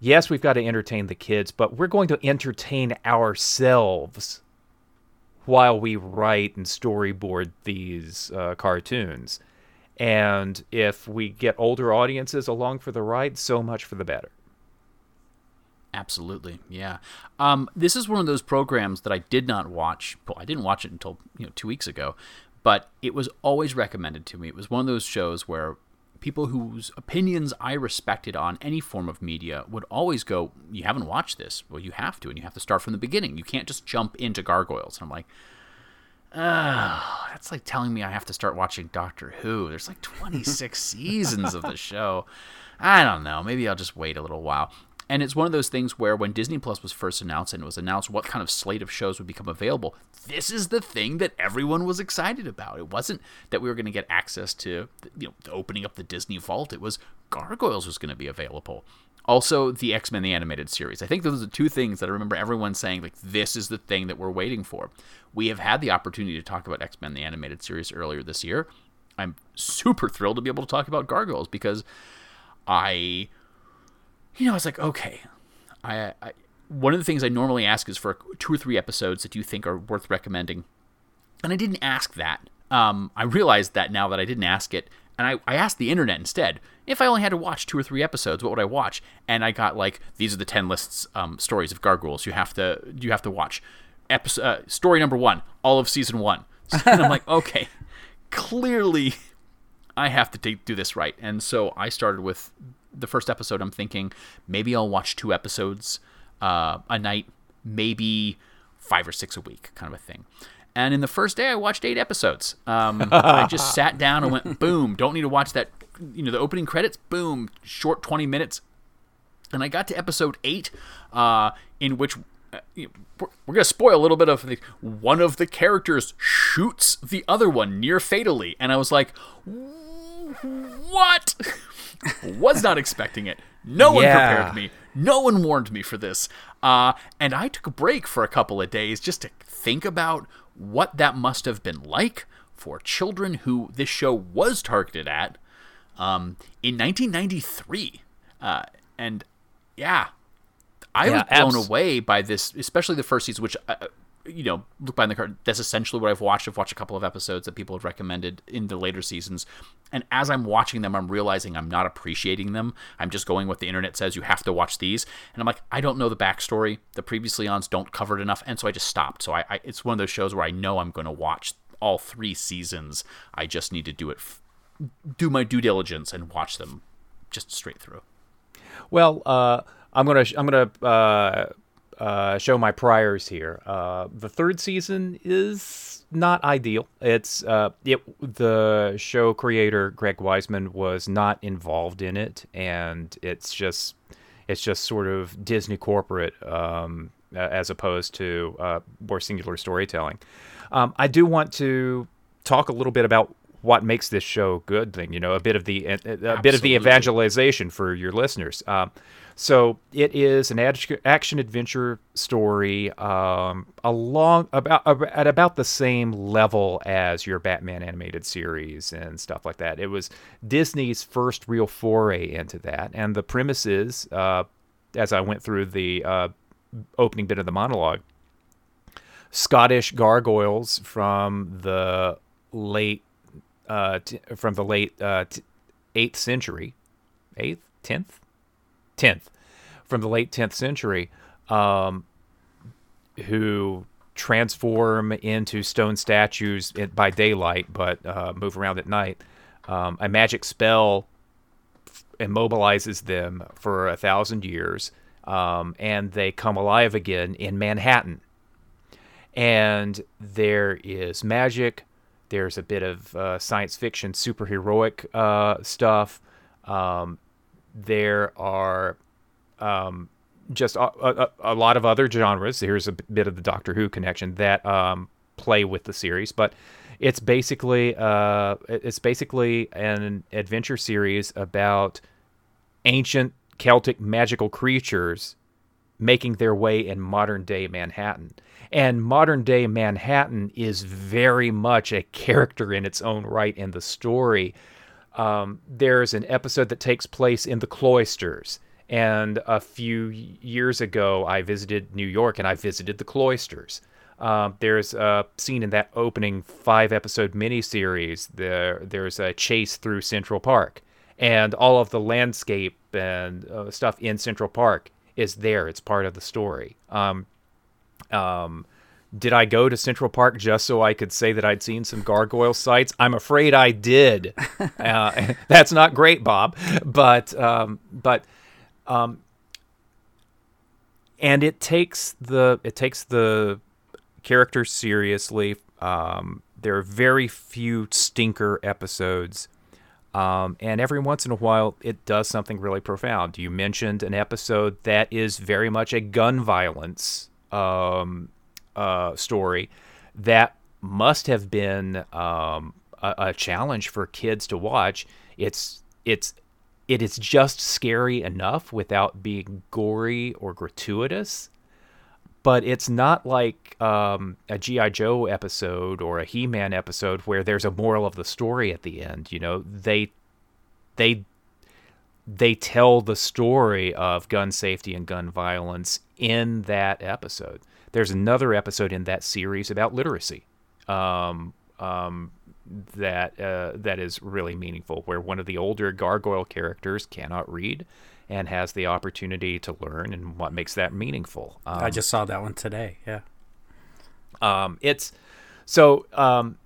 yes, we've got to entertain the kids, but we're going to entertain ourselves while we write and storyboard these uh, cartoons. And if we get older audiences along for the ride, so much for the better. Absolutely, yeah. Um, this is one of those programs that I did not watch. Well, I didn't watch it until you know two weeks ago, but it was always recommended to me. It was one of those shows where people whose opinions I respected on any form of media would always go, "You haven't watched this? Well, you have to, and you have to start from the beginning. You can't just jump into Gargoyles." And I'm like, Oh, that's like telling me I have to start watching Doctor Who. There's like 26 seasons of the show. I don't know. Maybe I'll just wait a little while. And it's one of those things where when Disney Plus was first announced and it was announced what kind of slate of shows would become available, this is the thing that everyone was excited about. It wasn't that we were going to get access to, you know, opening up the Disney vault. It was Gargoyles was going to be available. Also, the X Men the Animated Series. I think those are the two things that I remember everyone saying, like, this is the thing that we're waiting for. We have had the opportunity to talk about X Men the Animated Series earlier this year. I'm super thrilled to be able to talk about Gargoyles because I, you know, I was like, okay, I, I one of the things I normally ask is for two or three episodes that you think are worth recommending, and I didn't ask that. Um, I realized that now that I didn't ask it, and I, I asked the internet instead if I only had to watch two or three episodes, what would I watch? And I got like these are the ten lists um, stories of gargoyles you have to you have to watch. Episode uh, story number one, all of season one. and I'm like, okay, clearly I have to take, do this right. And so I started with the first episode. I'm thinking maybe I'll watch two episodes uh, a night, maybe five or six a week, kind of a thing. And in the first day, I watched eight episodes. Um, I just sat down and went, boom, don't need to watch that. You know, the opening credits, boom, short 20 minutes. And I got to episode eight, uh, in which uh, we're, we're going to spoil a little bit of the, one of the characters shoots the other one near fatally. And I was like, what? was not expecting it. No one Yeah. prepared me. No one warned me for this. Uh, and I took a break for a couple of days just to think about what that must have been like for children who this show was targeted at um, in 1993. Uh, and yeah, I Yeah, was blown abs- away by this, especially the first season, which, uh, you know, look behind the curtain. That's essentially what I've watched. I've watched a couple of episodes that people have recommended in the later seasons. And as I'm watching them, I'm realizing I'm not appreciating them. I'm just going what the internet says. You have to watch these. And I'm like, I don't know the backstory. The previously ons don't cover it enough. And so I just stopped. So I, I it's one of those shows where I know I'm going to watch all three seasons. I just need to do it, do my due diligence and watch them just straight through. Well, uh, I'm gonna I'm gonna uh, uh, show my priors here. Uh, the third season is not ideal. It's uh, it the show creator Greg Weisman was not involved in it, and it's just it's just sort of Disney corporate um, as opposed to uh, more singular storytelling. Um, I do want to talk a little bit about what makes this show good thing you know a bit of the a, a bit of the evangelization for your listeners um, so it is an action adventure story um, along about at about the same level as your Batman animated series and stuff like that. It was Disney's first real foray into that, and the premise is, uh, as I went through the uh, opening bit of the monologue, Scottish gargoyles from the late uh, t- from the late uh, eighth century, eighth, tenth, 10th, from the late 10th century, um, who transform into stone statues by daylight, but uh, move around at night. Um, a magic spell immobilizes them for a thousand years, um, and they come alive again in Manhattan. And there is magic. There's a bit of uh, science fiction, superheroic uh, stuff. Um, there are um, just a, a, a, lot of other genres. Here's a bit of the Doctor Who connection that um, play with the series, but it's basically uh, it's basically an adventure series about ancient Celtic magical creatures making their way in modern day Manhattan. And modern day Manhattan is very much a character in its own right in the story. Um, there's an episode that takes place in the cloisters. And a few years ago, I visited New York and I visited the cloisters. Um, there's a scene in that opening five episode miniseries. There, there's a chase through Central Park, and all of the landscape and uh, stuff in Central Park is there. It's part of the story. Um, um, did I go to Central Park just so I could say that I'd seen some gargoyle sites? I'm afraid I did. uh, that's not great, Bob. But um, but um, and it takes the it takes the character seriously. Um, there are very few stinker episodes. Um, and every once in a while, it does something really profound. You mentioned an episode that is very much a gun violence um, uh, story that must have been um, a, a, challenge for kids to watch. It's it's it is just scary enough without being gory or gratuitous but it's not like um, a GI Joe episode or a He Man episode where there's a moral of the story at the end. You know, they they they tell the story of gun safety and gun violence in that episode. There's another episode in that series about literacy um, um, that uh, that is really meaningful, where one of the older gargoyle characters cannot read and has the opportunity to learn and what makes that meaningful. Um, I just saw that one today. Yeah. Um, it's so um,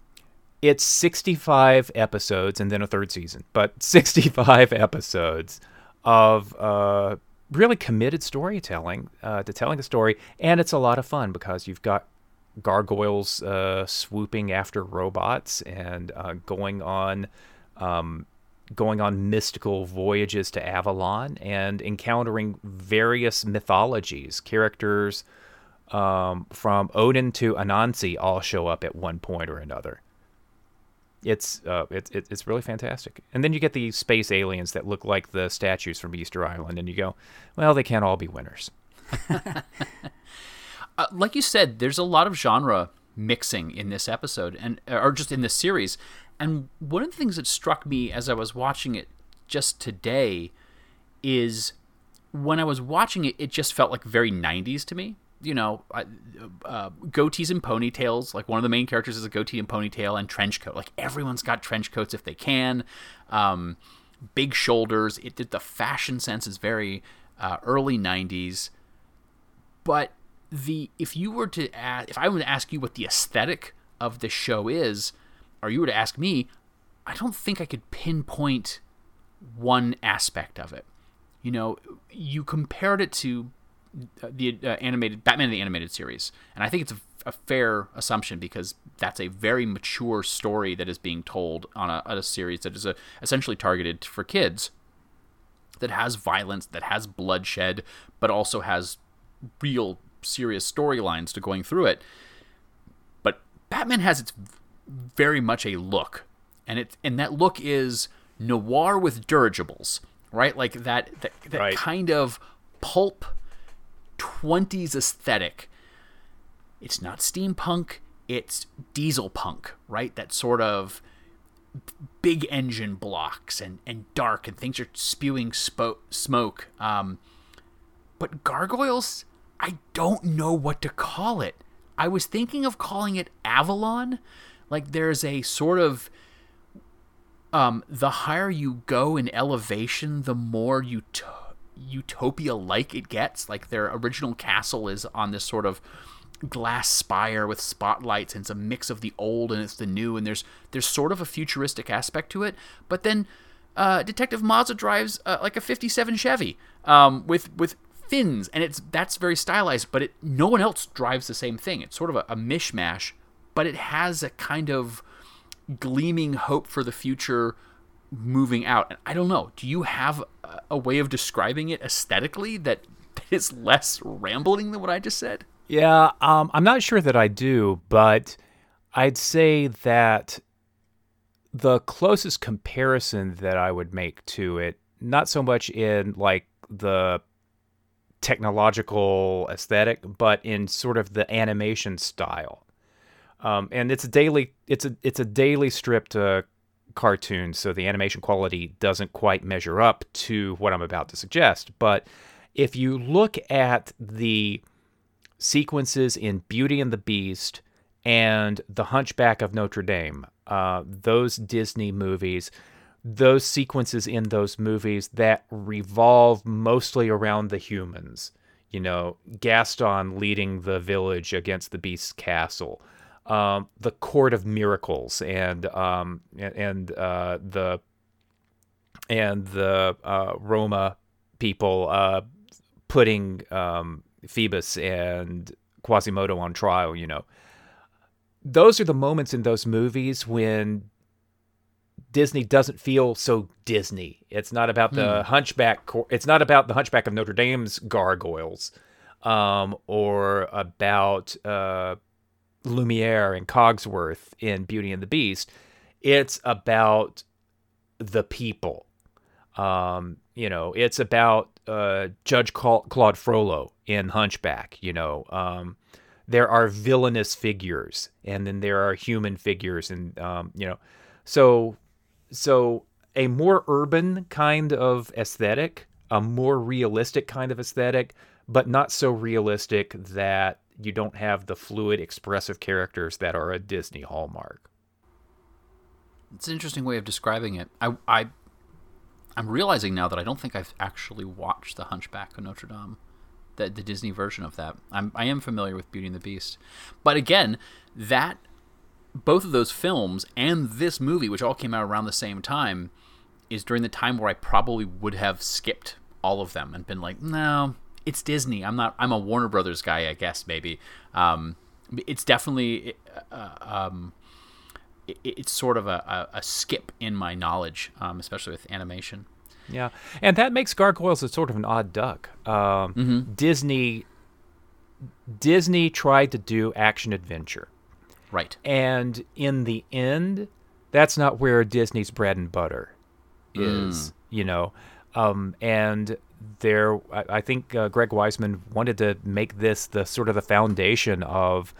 it's 65 episodes and then a third season, but 65 episodes of uh, really committed storytelling uh, to telling a story, and it's a lot of fun because you've got gargoyles uh, swooping after robots and uh, going on um, going on mystical voyages to Avalon and encountering various mythologies. Characters um, from Odin to Anansi all show up at one point or another. It's uh, it's it's really fantastic. And then you get these space aliens that look like the statues from Easter Island, and you go, well, they can't all be winners. uh, like you said, there's a lot of genre mixing in this episode, and or just in this series. And one of the things that struck me as I was watching it just today is when I was watching it, it just felt like very 90s to me. You know, uh, goatees and ponytails. Like one of the main characters is a goatee and ponytail and trench coat. Like everyone's got trench coats if they can. Um, big shoulders. It did the fashion sense is very uh, early 90s. But the if you were to ask, if I were to ask you what the aesthetic of the show is, or you were to ask me, I don't think I could pinpoint one aspect of it. You know, you compared it to the uh, animated Batman the animated series, and I think it's a, a, fair assumption because that's a very mature story that is being told on a, on a series that is a, uh, essentially targeted for kids. That has violence, that has bloodshed, but also has real serious storylines to going through it. But Batman has its very much a look, and it and that look is noir with dirigibles, right? Like that that, that right. kind of pulp 20s aesthetic. It's not steampunk, it's diesel punk, right? That sort of big engine blocks and, and dark and things are spewing spo- smoke. Um, but gargoyles, I don't know what to call it. I was thinking of calling it Avalon, like there's a sort of um, the higher you go in elevation, the more you utopia like it gets. Like their original castle is on this sort of glass spire with spotlights and it's a mix of the old and it's the new and there's there's sort of a futuristic aspect to it but then uh, detective Maza drives uh, like a 57 chevy um, with with fins and it's that's very stylized but it no one else drives the same thing it's sort of a, a mishmash but it has a kind of gleaming hope for the future moving out and i don't know do you have a, way of describing it aesthetically that is less rambling than what i just said Yeah, um, I'm not sure that I do, but I'd say that the closest comparison that I would make to it, not so much in like the technological aesthetic, but in sort of the animation style. Um, and it's a daily, it's a it's a daily strip uh, cartoon, so the animation quality doesn't quite measure up to what I'm about to suggest. But if you look at the sequences in Beauty and the Beast and The Hunchback of Notre Dame, uh, those Disney movies, those sequences in those movies that revolve mostly around the humans. You know, Gaston leading the village against the Beast's castle, um, the Court of Miracles, and um, and uh, the and the uh, Roma people uh, putting um, Phoebus and Quasimodo on trial, you know. Those are the moments in those movies when Disney doesn't feel so Disney. It's not about the Hmm. Hunchback. It's not about the Hunchback of Notre Dame's gargoyles, um, or about uh, Lumiere and Cogsworth in Beauty and the Beast. It's about the people. Um, you know, it's about uh, Judge Claude Frollo in Hunchback. You know, um, there are villainous figures, and then there are human figures, and um, you know, so so a more urban kind of aesthetic, a more realistic kind of aesthetic, but not so realistic that you don't have the fluid, expressive characters that are a Disney hallmark. It's an interesting way of describing it. I, I, I'm realizing now that I don't think I've actually watched The Hunchback of Notre Dame, the the Disney version of that. I'm I am familiar with Beauty and the Beast, but again, that both of those films and this movie, which all came out around the same time, is during the time where I probably would have skipped all of them and been like, no, it's Disney. I'm not. I'm a Warner Brothers guy, I guess maybe. Um, it's definitely. Uh, um, it, it's sort of a, a, a skip in my knowledge, um, especially with animation. Yeah, and that makes Gargoyles a sort of an odd duck. Um, Disney Disney tried to do action adventure, right? And in the end, that's not where Disney's bread and butter is. Mm. You know, um, and there, I, think uh, Greg Weisman wanted to make this the sort of the foundation of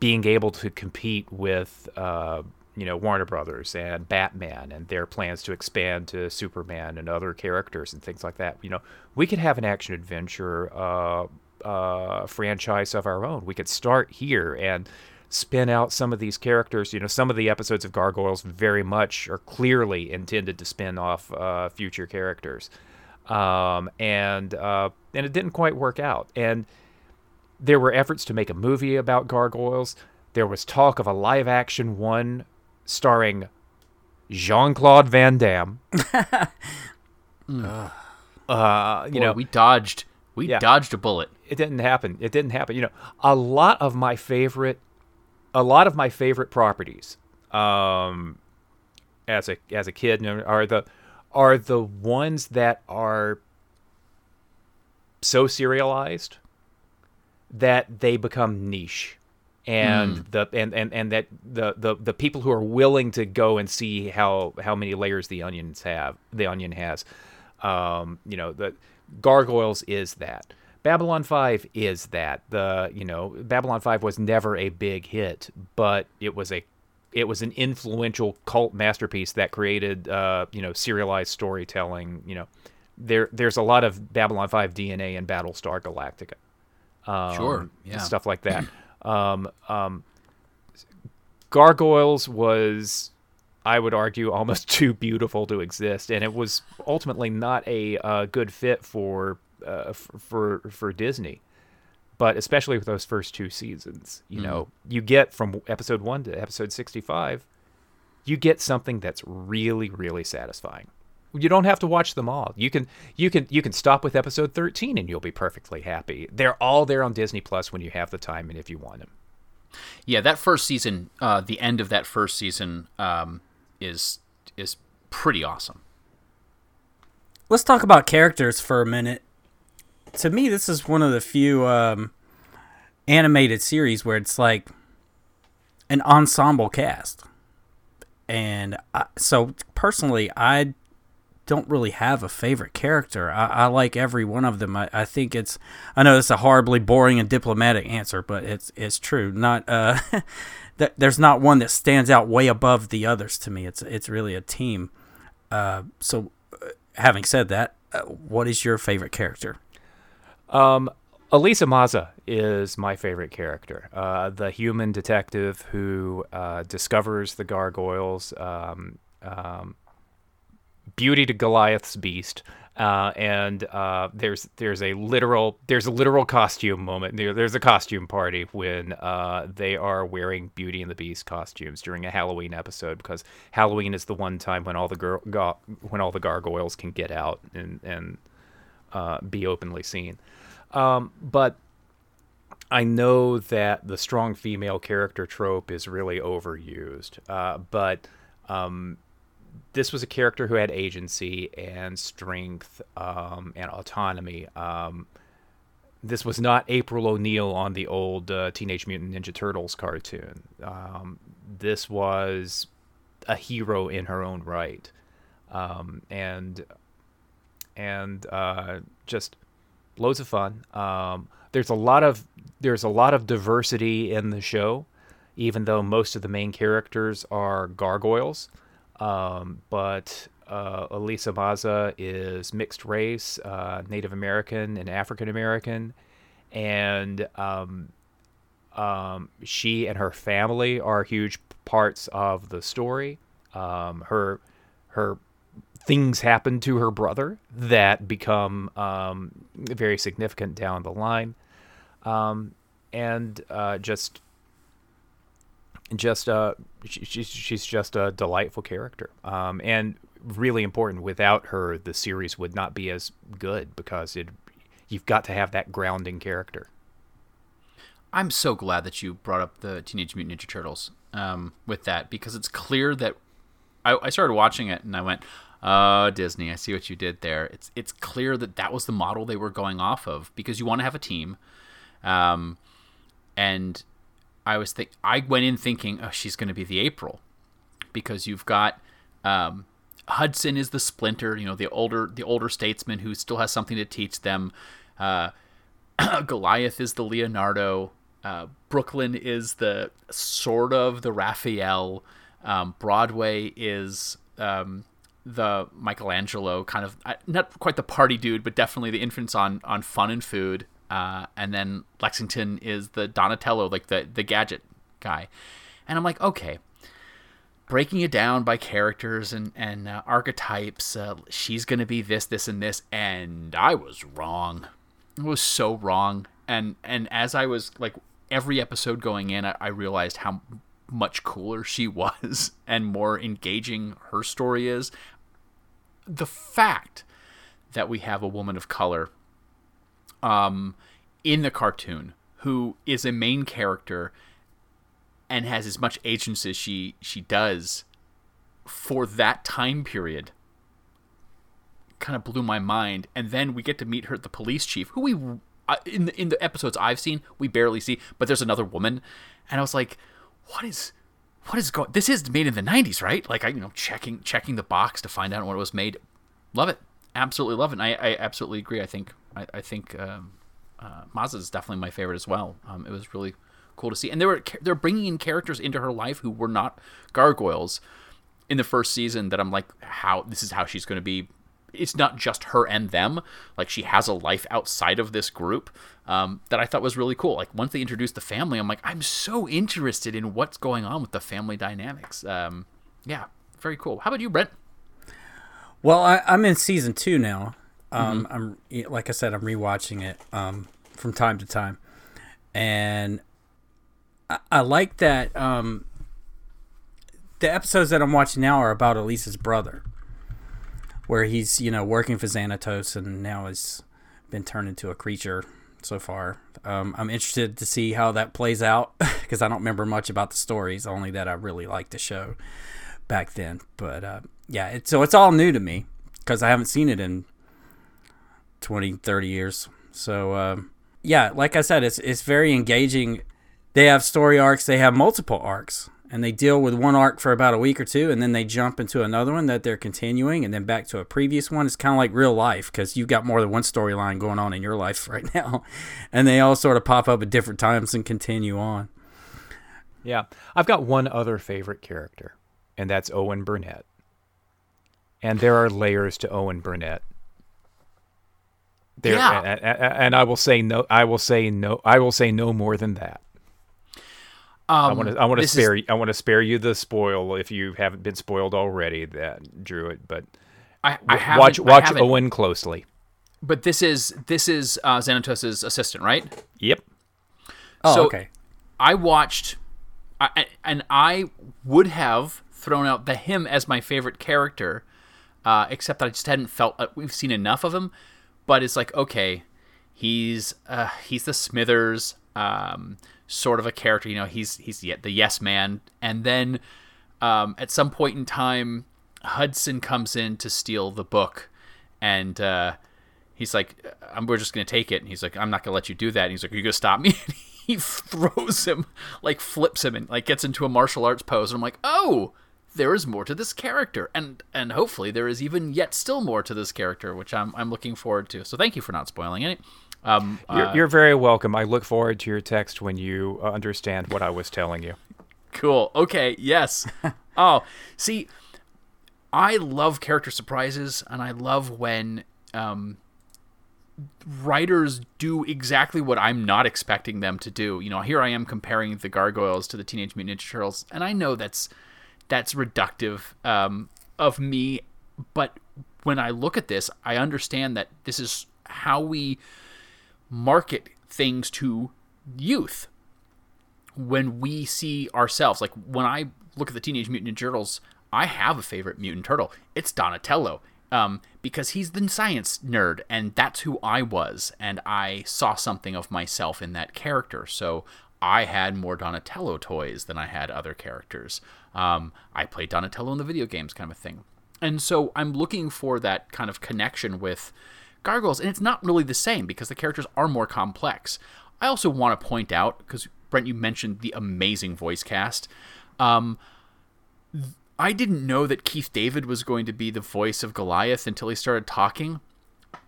being able to compete with uh, you know Warner Brothers and Batman and their plans to expand to Superman and other characters and things like that. You know, we could have an action adventure uh, uh, franchise of our own. We could start here and spin out some of these characters. You know, some of the episodes of Gargoyles very much are clearly intended to spin off uh, future characters, um, and uh, and it didn't quite work out. And there were efforts to make a movie about gargoyles. There was talk of a live action one starring Jean Claude Van Damme. uh, you Boy, know, we dodged. We Yeah. dodged a bullet. it didn't happen. It didn't happen. You know, a lot of my favorite, a lot of my favorite properties, um, as a as a kid, you know, are the are the ones that are so serialized that they become niche. And Mm. the and, and and that the, the the people who are willing to go and see how how many layers the onions have the onion has um you know the gargoyles is that. Babylon 5 is that. The you know babylon 5 was never a big hit but it was a it was an influential cult masterpiece that created uh you know serialized storytelling you know there there's a lot of babylon 5 dna in battlestar galactica um, Sure, yeah. stuff like that. um, um, Gargoyles was I would argue, almost too beautiful to exist, and it was ultimately not a uh, good fit for uh, for for Disney. But especially with those first two seasons, you mm-hmm. know, you get from episode one to episode sixty-five, you get something that's really, really satisfying. You don't have to watch them all. You can you can you can stop with episode 13 and you'll be perfectly happy. They're all there on Disney Plus when you have the time and if you want them. Yeah, that first season, uh, the end of that first season, um, is is pretty awesome. Let's talk about characters for a minute. To me, this is one of the few um, animated series where it's like an ensemble cast, and I, so personally, I don't really have a favorite character. I, I like every one of them. I, I, think it's. I know it's a horribly boring and diplomatic answer, but it's it's true. Not uh, that there's not one that stands out way above the others to me. It's it's really a team. Uh, so, uh, having said that, uh, what is your favorite character? Um, Elisa Maza is my favorite character. Uh, the human detective who uh, discovers the gargoyles. Um, um, beauty to Goliath's beast. Uh, and uh, there's there's a literal there's a literal costume moment. There, there's a costume party when uh, they are wearing Beauty and the Beast costumes during a Halloween episode because Halloween is the one time when all the gar- ga- when all the gargoyles can get out and and uh, be openly seen. Um, but I know that the strong female character trope is really overused, uh, but um, this was a character who had agency and strength um, and autonomy. Um, this was not April O'Neil on the old uh, Teenage Mutant Ninja Turtles cartoon. Um, this was a hero in her own right, um, and and uh, just loads of fun. Um, there's a lot of there's a lot of diversity in the show, even though most of the main characters are gargoyles. Um, but uh, Elisa Maza is mixed race, uh, Native American and African American, and um, um, she and her family are huge parts of the story. Um, her her things happen to her brother that become um, very significant down the line, um, and uh, just just uh, she, she's just a delightful character, um, and really important. Without her, the series would not be as good because it you've got to have that grounding character. I'm so glad that you brought up the Teenage Mutant Ninja Turtles um, with that because it's clear that I started watching it and I went, "Oh, Disney, I see what you did there." It's it's clear that that was the model they were going off of because you want to have a team, um, and I was think I went in thinking, oh, she's going to be the April, because you've got um, Hudson is the Splinter, you know, the older the older statesman who still has something to teach them. Uh, Goliath is the Leonardo. Uh, Brooklyn is the sort of the Raphael. Um, Broadway is um, the Michelangelo, kind of not quite the party dude, but definitely the influence on on fun and food. Uh, and then Lexington is the Donatello, like the the gadget guy. And I'm like, okay, breaking it down by characters and and uh, archetypes. Uh, she's gonna be this, this, and this, and I was wrong. I was so wrong. And and as I was like every episode going in, I, I realized how much cooler she was and more engaging her story is. The fact that we have a woman of color um, in the cartoon who is a main character and has as much agency as she she does for that time period kind of blew my mind. And then we get to meet her the police chief who we uh, in the in the episodes I've seen we barely see but there's another woman. And I was like what is what is going this is made in the 90s right like I you know checking checking the box to find out when it was made love it absolutely love it and I, I absolutely agree I think I, I think um, uh, Maza is definitely my favorite as well. Um, it was really cool to see, and they were they're bringing in characters into her life who were not gargoyles in the first season. That I'm like, how this is how she's going to be. It's not just her and them. Like she has a life outside of this group um, that I thought was really cool. Like once they introduced the family, I'm like, I'm so interested in what's going on with the family dynamics. Um, yeah, very cool. How about you, Brent? Well, I, I'm in season two now. Um, I'm like I said, I'm rewatching it um, from time to time, and I, I like that. Um, the episodes that I'm watching now are about Elisa's brother, where he's you know working for Xanatos and now has been turned into a creature so far. Um, I'm interested to see how that plays out because I don't remember much about the stories, only that I really liked the show back then. But uh, yeah, it, so it's all new to me because I haven't seen it in 20, 30 years. So um, yeah, like I said, it's it's very engaging. They have story arcs. They have multiple arcs, and they deal with one arc for about a week or two, and then they jump into another one that they're continuing, and then back to a previous one. It's kind of like real life because you've got more than one storyline going on in your life right now, and they all sort of pop up at different times and continue on. Yeah, I've got one other favorite character, and that's Owen Burnett. And there are layers to Owen Burnett. There, Yeah. and, and- and I will say no. I will say no. I will say no more than that. I Um, want to. I want to this is- spare. you I want to spare you the spoil if you haven't been spoiled already. That Drew it, but I, I w- haven't- watch I watch. Owen closely. But this is this is uh, Xanatos's assistant, right? Yep. Oh, So, okay. I watched, I, I- and I would have thrown out the him as my favorite character, uh, except that I just hadn't felt uh, we've seen enough of him. But it's like okay, he's uh, he's the Smithers um, sort of a character. You know, he's he's the, the yes man, and then um, at some point in time, Hudson comes in to steal the book, and uh, he's like, "We're just gonna take it." And he's like, "I'm not gonna let you do that." And he's like, "Are you gonna stop me?" And he throws him, like flips him, and like gets into a martial arts pose. And I'm like, "Oh." There is more to this character, and and hopefully there is even yet still more to this character, which I'm I'm looking forward to. So thank you for not spoiling it. Um, You're, uh, you're very welcome. I look forward to your text when you uh, understand what I was telling you. Cool. Okay. Yes. oh, see, I love character surprises, and I love when um, writers do exactly what I'm not expecting them to do. You know, here I am comparing the Gargoyles to the Teenage Mutant Ninja Turtles, and I know that's that's reductive um, of me, but when I look at this, I understand that this is how we market things to youth when we see ourselves. Like when i look at the teenage mutant ninja turtles i have a favorite mutant turtle. It's donatello um, because he's the science nerd and that's who i was and i saw something of myself in that character. So i had more donatello toys than i had other characters. Um, i played donatello in the video games kind of a thing. And so i'm looking for that kind of connection with Gargoyles, and it's not really the same because the characters are more complex. I also want to point out because Brent, you mentioned the amazing voice cast. Um, I didn't know that Keith David was going to be the voice of Goliath until he started talking,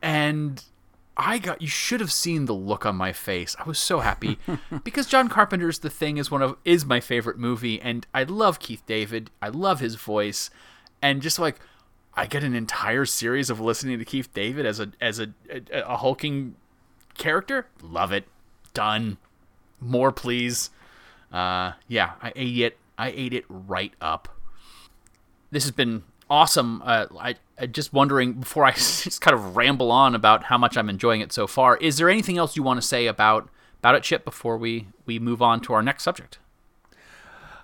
and I got. You should have seen the look on my face. I was so happy because John Carpenter's The Thing is one of is my favorite movie, and I love Keith David. I love his voice, and just like I get an entire series of listening to Keith David as a as a a, a hulking character. Love it. Done. More, please. Uh, yeah, I ate it. I ate it right up. This has been awesome. Uh, I, I just wondering before I just kind of ramble on about how much I'm enjoying it so far. Is there anything else you want to say about about it, Chip, before we we move on to our next subject?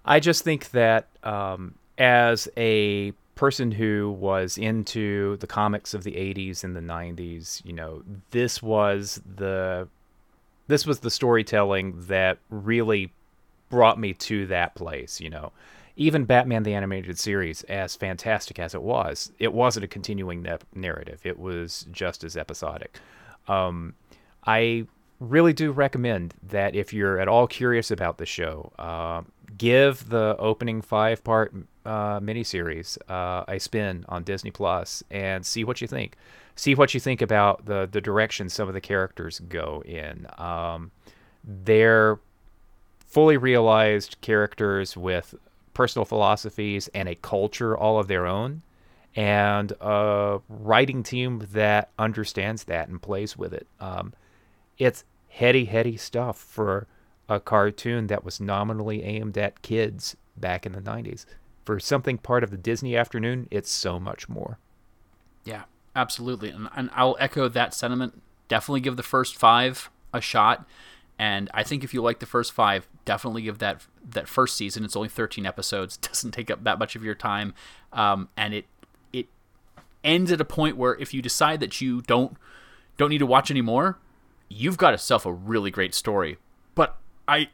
I just think that um, as a person who was into the comics of the 80s and the 90s, you know, this was the this was the storytelling that really brought me to that place, you know. Even Batman the Animated Series, as fantastic as it was, it wasn't a continuing na- narrative. It was just as episodic. Um, I really do recommend that if you're at all curious about the show, uh, give the opening five part uh, miniseries uh, a spin on Disney Plus and see what you think. See what you think about the, the direction some of the characters go in. Um, they're fully realized characters with personal philosophies and a culture all of their own and a writing team that understands that and plays with it. Um, it's heady, heady stuff for a cartoon that was nominally aimed at kids back in the 90s. For something part of the Disney afternoon, it's so much more. Yeah, absolutely. And, and I'll echo that sentiment. Definitely give the first five a shot. And I think if you like the first five, definitely give that that first season. It's only 13 episodes, doesn't take up that much of your time, um, and it it ends at a point where if you decide that you don't don't need to watch anymore, you've got yourself a really great story. But I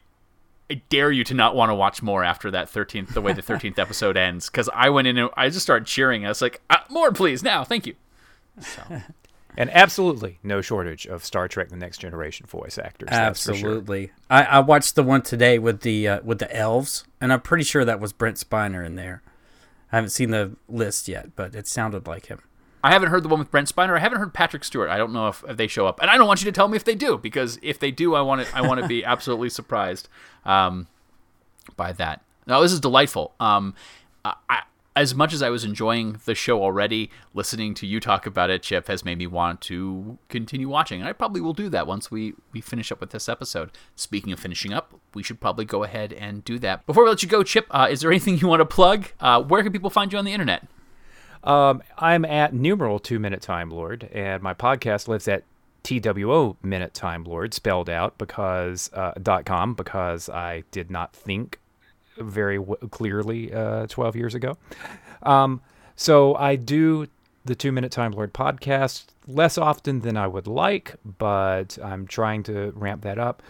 I dare you to not want to watch more after that 13th, the way the 13th episode ends, because I went in and I just started cheering. I was like, ah, more, please, now, thank you. So. And absolutely no shortage of Star Trek: The Next Generation voice actors. Absolutely. Sure. I, I watched the one today with the uh, with the elves, and I'm pretty sure that was Brent Spiner in there. I haven't seen the list yet, but it sounded like him. I haven't heard the one with Brent Spiner. I haven't heard Patrick Stewart. I don't know if, if they show up, and I don't want you to tell me if they do, because if they do, I want it. I want to be absolutely surprised um, by that. Now, this is delightful. Um, I, as much as I was enjoying the show already, listening to you talk about it, Chip, has made me want to continue watching. And I probably will do that once we, we finish up with this episode. Speaking of finishing up, we should probably go ahead and do that. Before we let you go, Chip, uh, is there anything you want to plug? Uh, where can people find you on the internet? Um, I'm at numeral two minute time lord, and my podcast lives at TWO minute time lord spelled out because uh, dot com because I did not think very w- clearly uh, 12 years ago. Um, so I do the Two Minute Time Lord podcast less often than I would like, but I'm trying to ramp that up.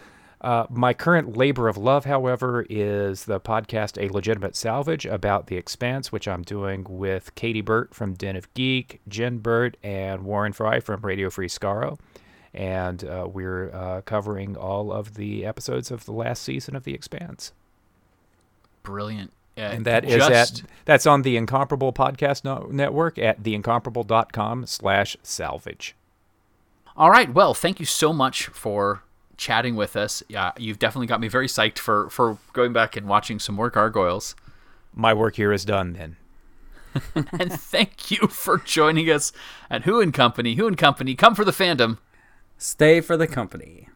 Uh, my current labor of love, however, is the podcast A Legitimate Salvage about The Expanse, which I'm doing with Katie Burt from Den of Geek, Jen Burt, and Warren Frey from Radio Free Skaro. And uh, we're uh, covering all of the episodes of the last season of The Expanse brilliant. And that just... is at that's on the Incomparable Podcast no- Network at theincomparable.com slash salvage. All right. Well, thank you so much for chatting with us. Yeah, you've definitely got me very psyched for for going back and watching some more gargoyles. My work here is done then. and thank you for joining us at Who and Company. Who and Company, come for the fandom. Stay for the company.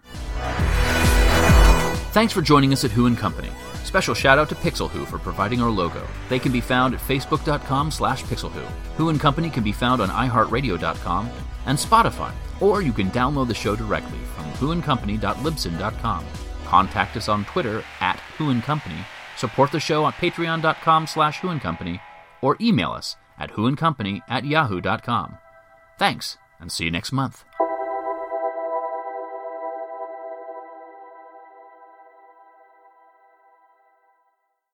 Thanks for joining us at Who and Company. Special shout out to Pixel Who for providing our logo. They can be found at facebook.com slash pixelwho. Who and Company can be found on iHeartRadio.com and Spotify, or you can download the show directly from whoandcompany.libsyn.com. Contact us on Twitter at Who and Company, support the show on patreon.com slash Who and Company, or email us at whoandcompany at yahoo.com. Thanks, and see you next month.